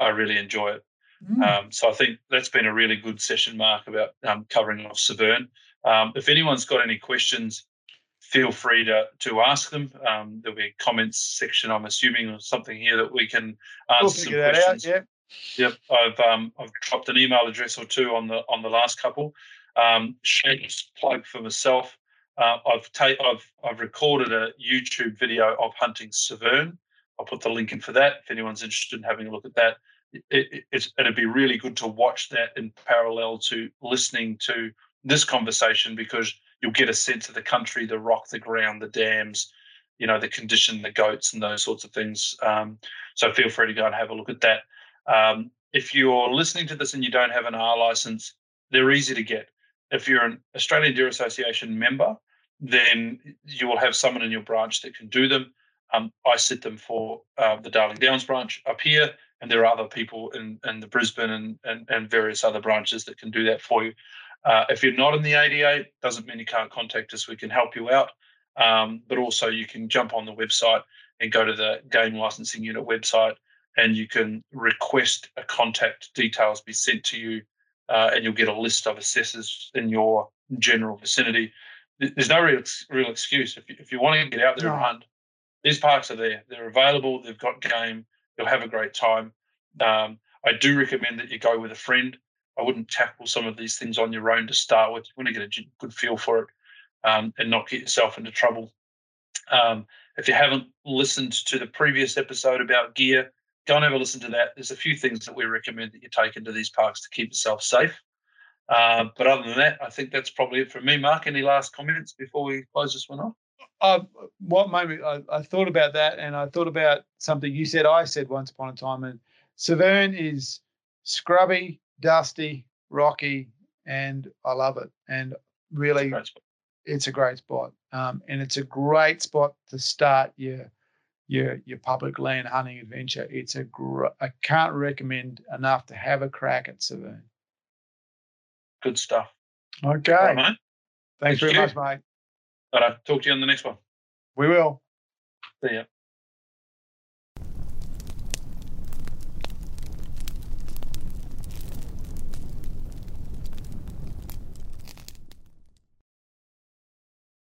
I really enjoy it. Mm. Um, so I think that's been a really good session, Mark, about um, covering off Severn. Um, if anyone's got any questions, feel free to to ask them. Um, there'll be a comments section, I'm assuming, or something here that we can answer we'll some questions. Out, yeah. Yep, I've um, I've dropped an email address or two on the on the last couple. Um, shameless plug for myself. Uh, I've, ta- I've I've recorded a YouTube video of hunting Severn. I'll put the link in for that if anyone's interested in having a look at that. It, it, it'd be really good to watch that in parallel to listening to this conversation because you'll get a sense of the country, the rock, the ground, the dams, you know, the condition, the goats, and those sorts of things. Um, so feel free to go and have a look at that. Um, if you're listening to this and you don't have an R license, they're easy to get. If you're an Australian Deer Association member, then you will have someone in your branch that can do them. Um, I set them for uh, the Darling Downs branch up here, and there are other people in, in the Brisbane and, and, and various other branches that can do that for you. Uh, if you're not in the ADA, doesn't mean you can't contact us. We can help you out. Um, but also, you can jump on the website and go to the Game Licensing Unit website, and you can request a contact details be sent to you uh, and you'll get a list of assessors in your general vicinity. There's no real, real excuse. If you, if you want to get out there no. and hunt, these parks are there. They're available. They've got game. You'll have a great time. Um, I do recommend that you go with a friend. I wouldn't tackle some of these things on your own to start with. You want to get a good feel for it um, and not get yourself into trouble. Um, if you haven't listened to the previous episode about gear, go and have a listen to that. There's a few things that we recommend that you take into these parks to keep yourself safe. Uh, but other than that, I think that's probably it for me. Mark, any last comments before we close this one off? Uh, what made me, I, I, thought about that and I thought about something you said, I said once upon a time. And Severn is scrubby, dusty, rocky, and I love it. And really, it's a great spot. It's a great spot. Um, and it's a great spot to start your your your public land hunting adventure. It's a gr- I can't recommend enough to have a crack at Severn. Good stuff. Okay. All right. Thanks Thank very you. much, mate. But I'll talk to you on the next one. We will. See ya.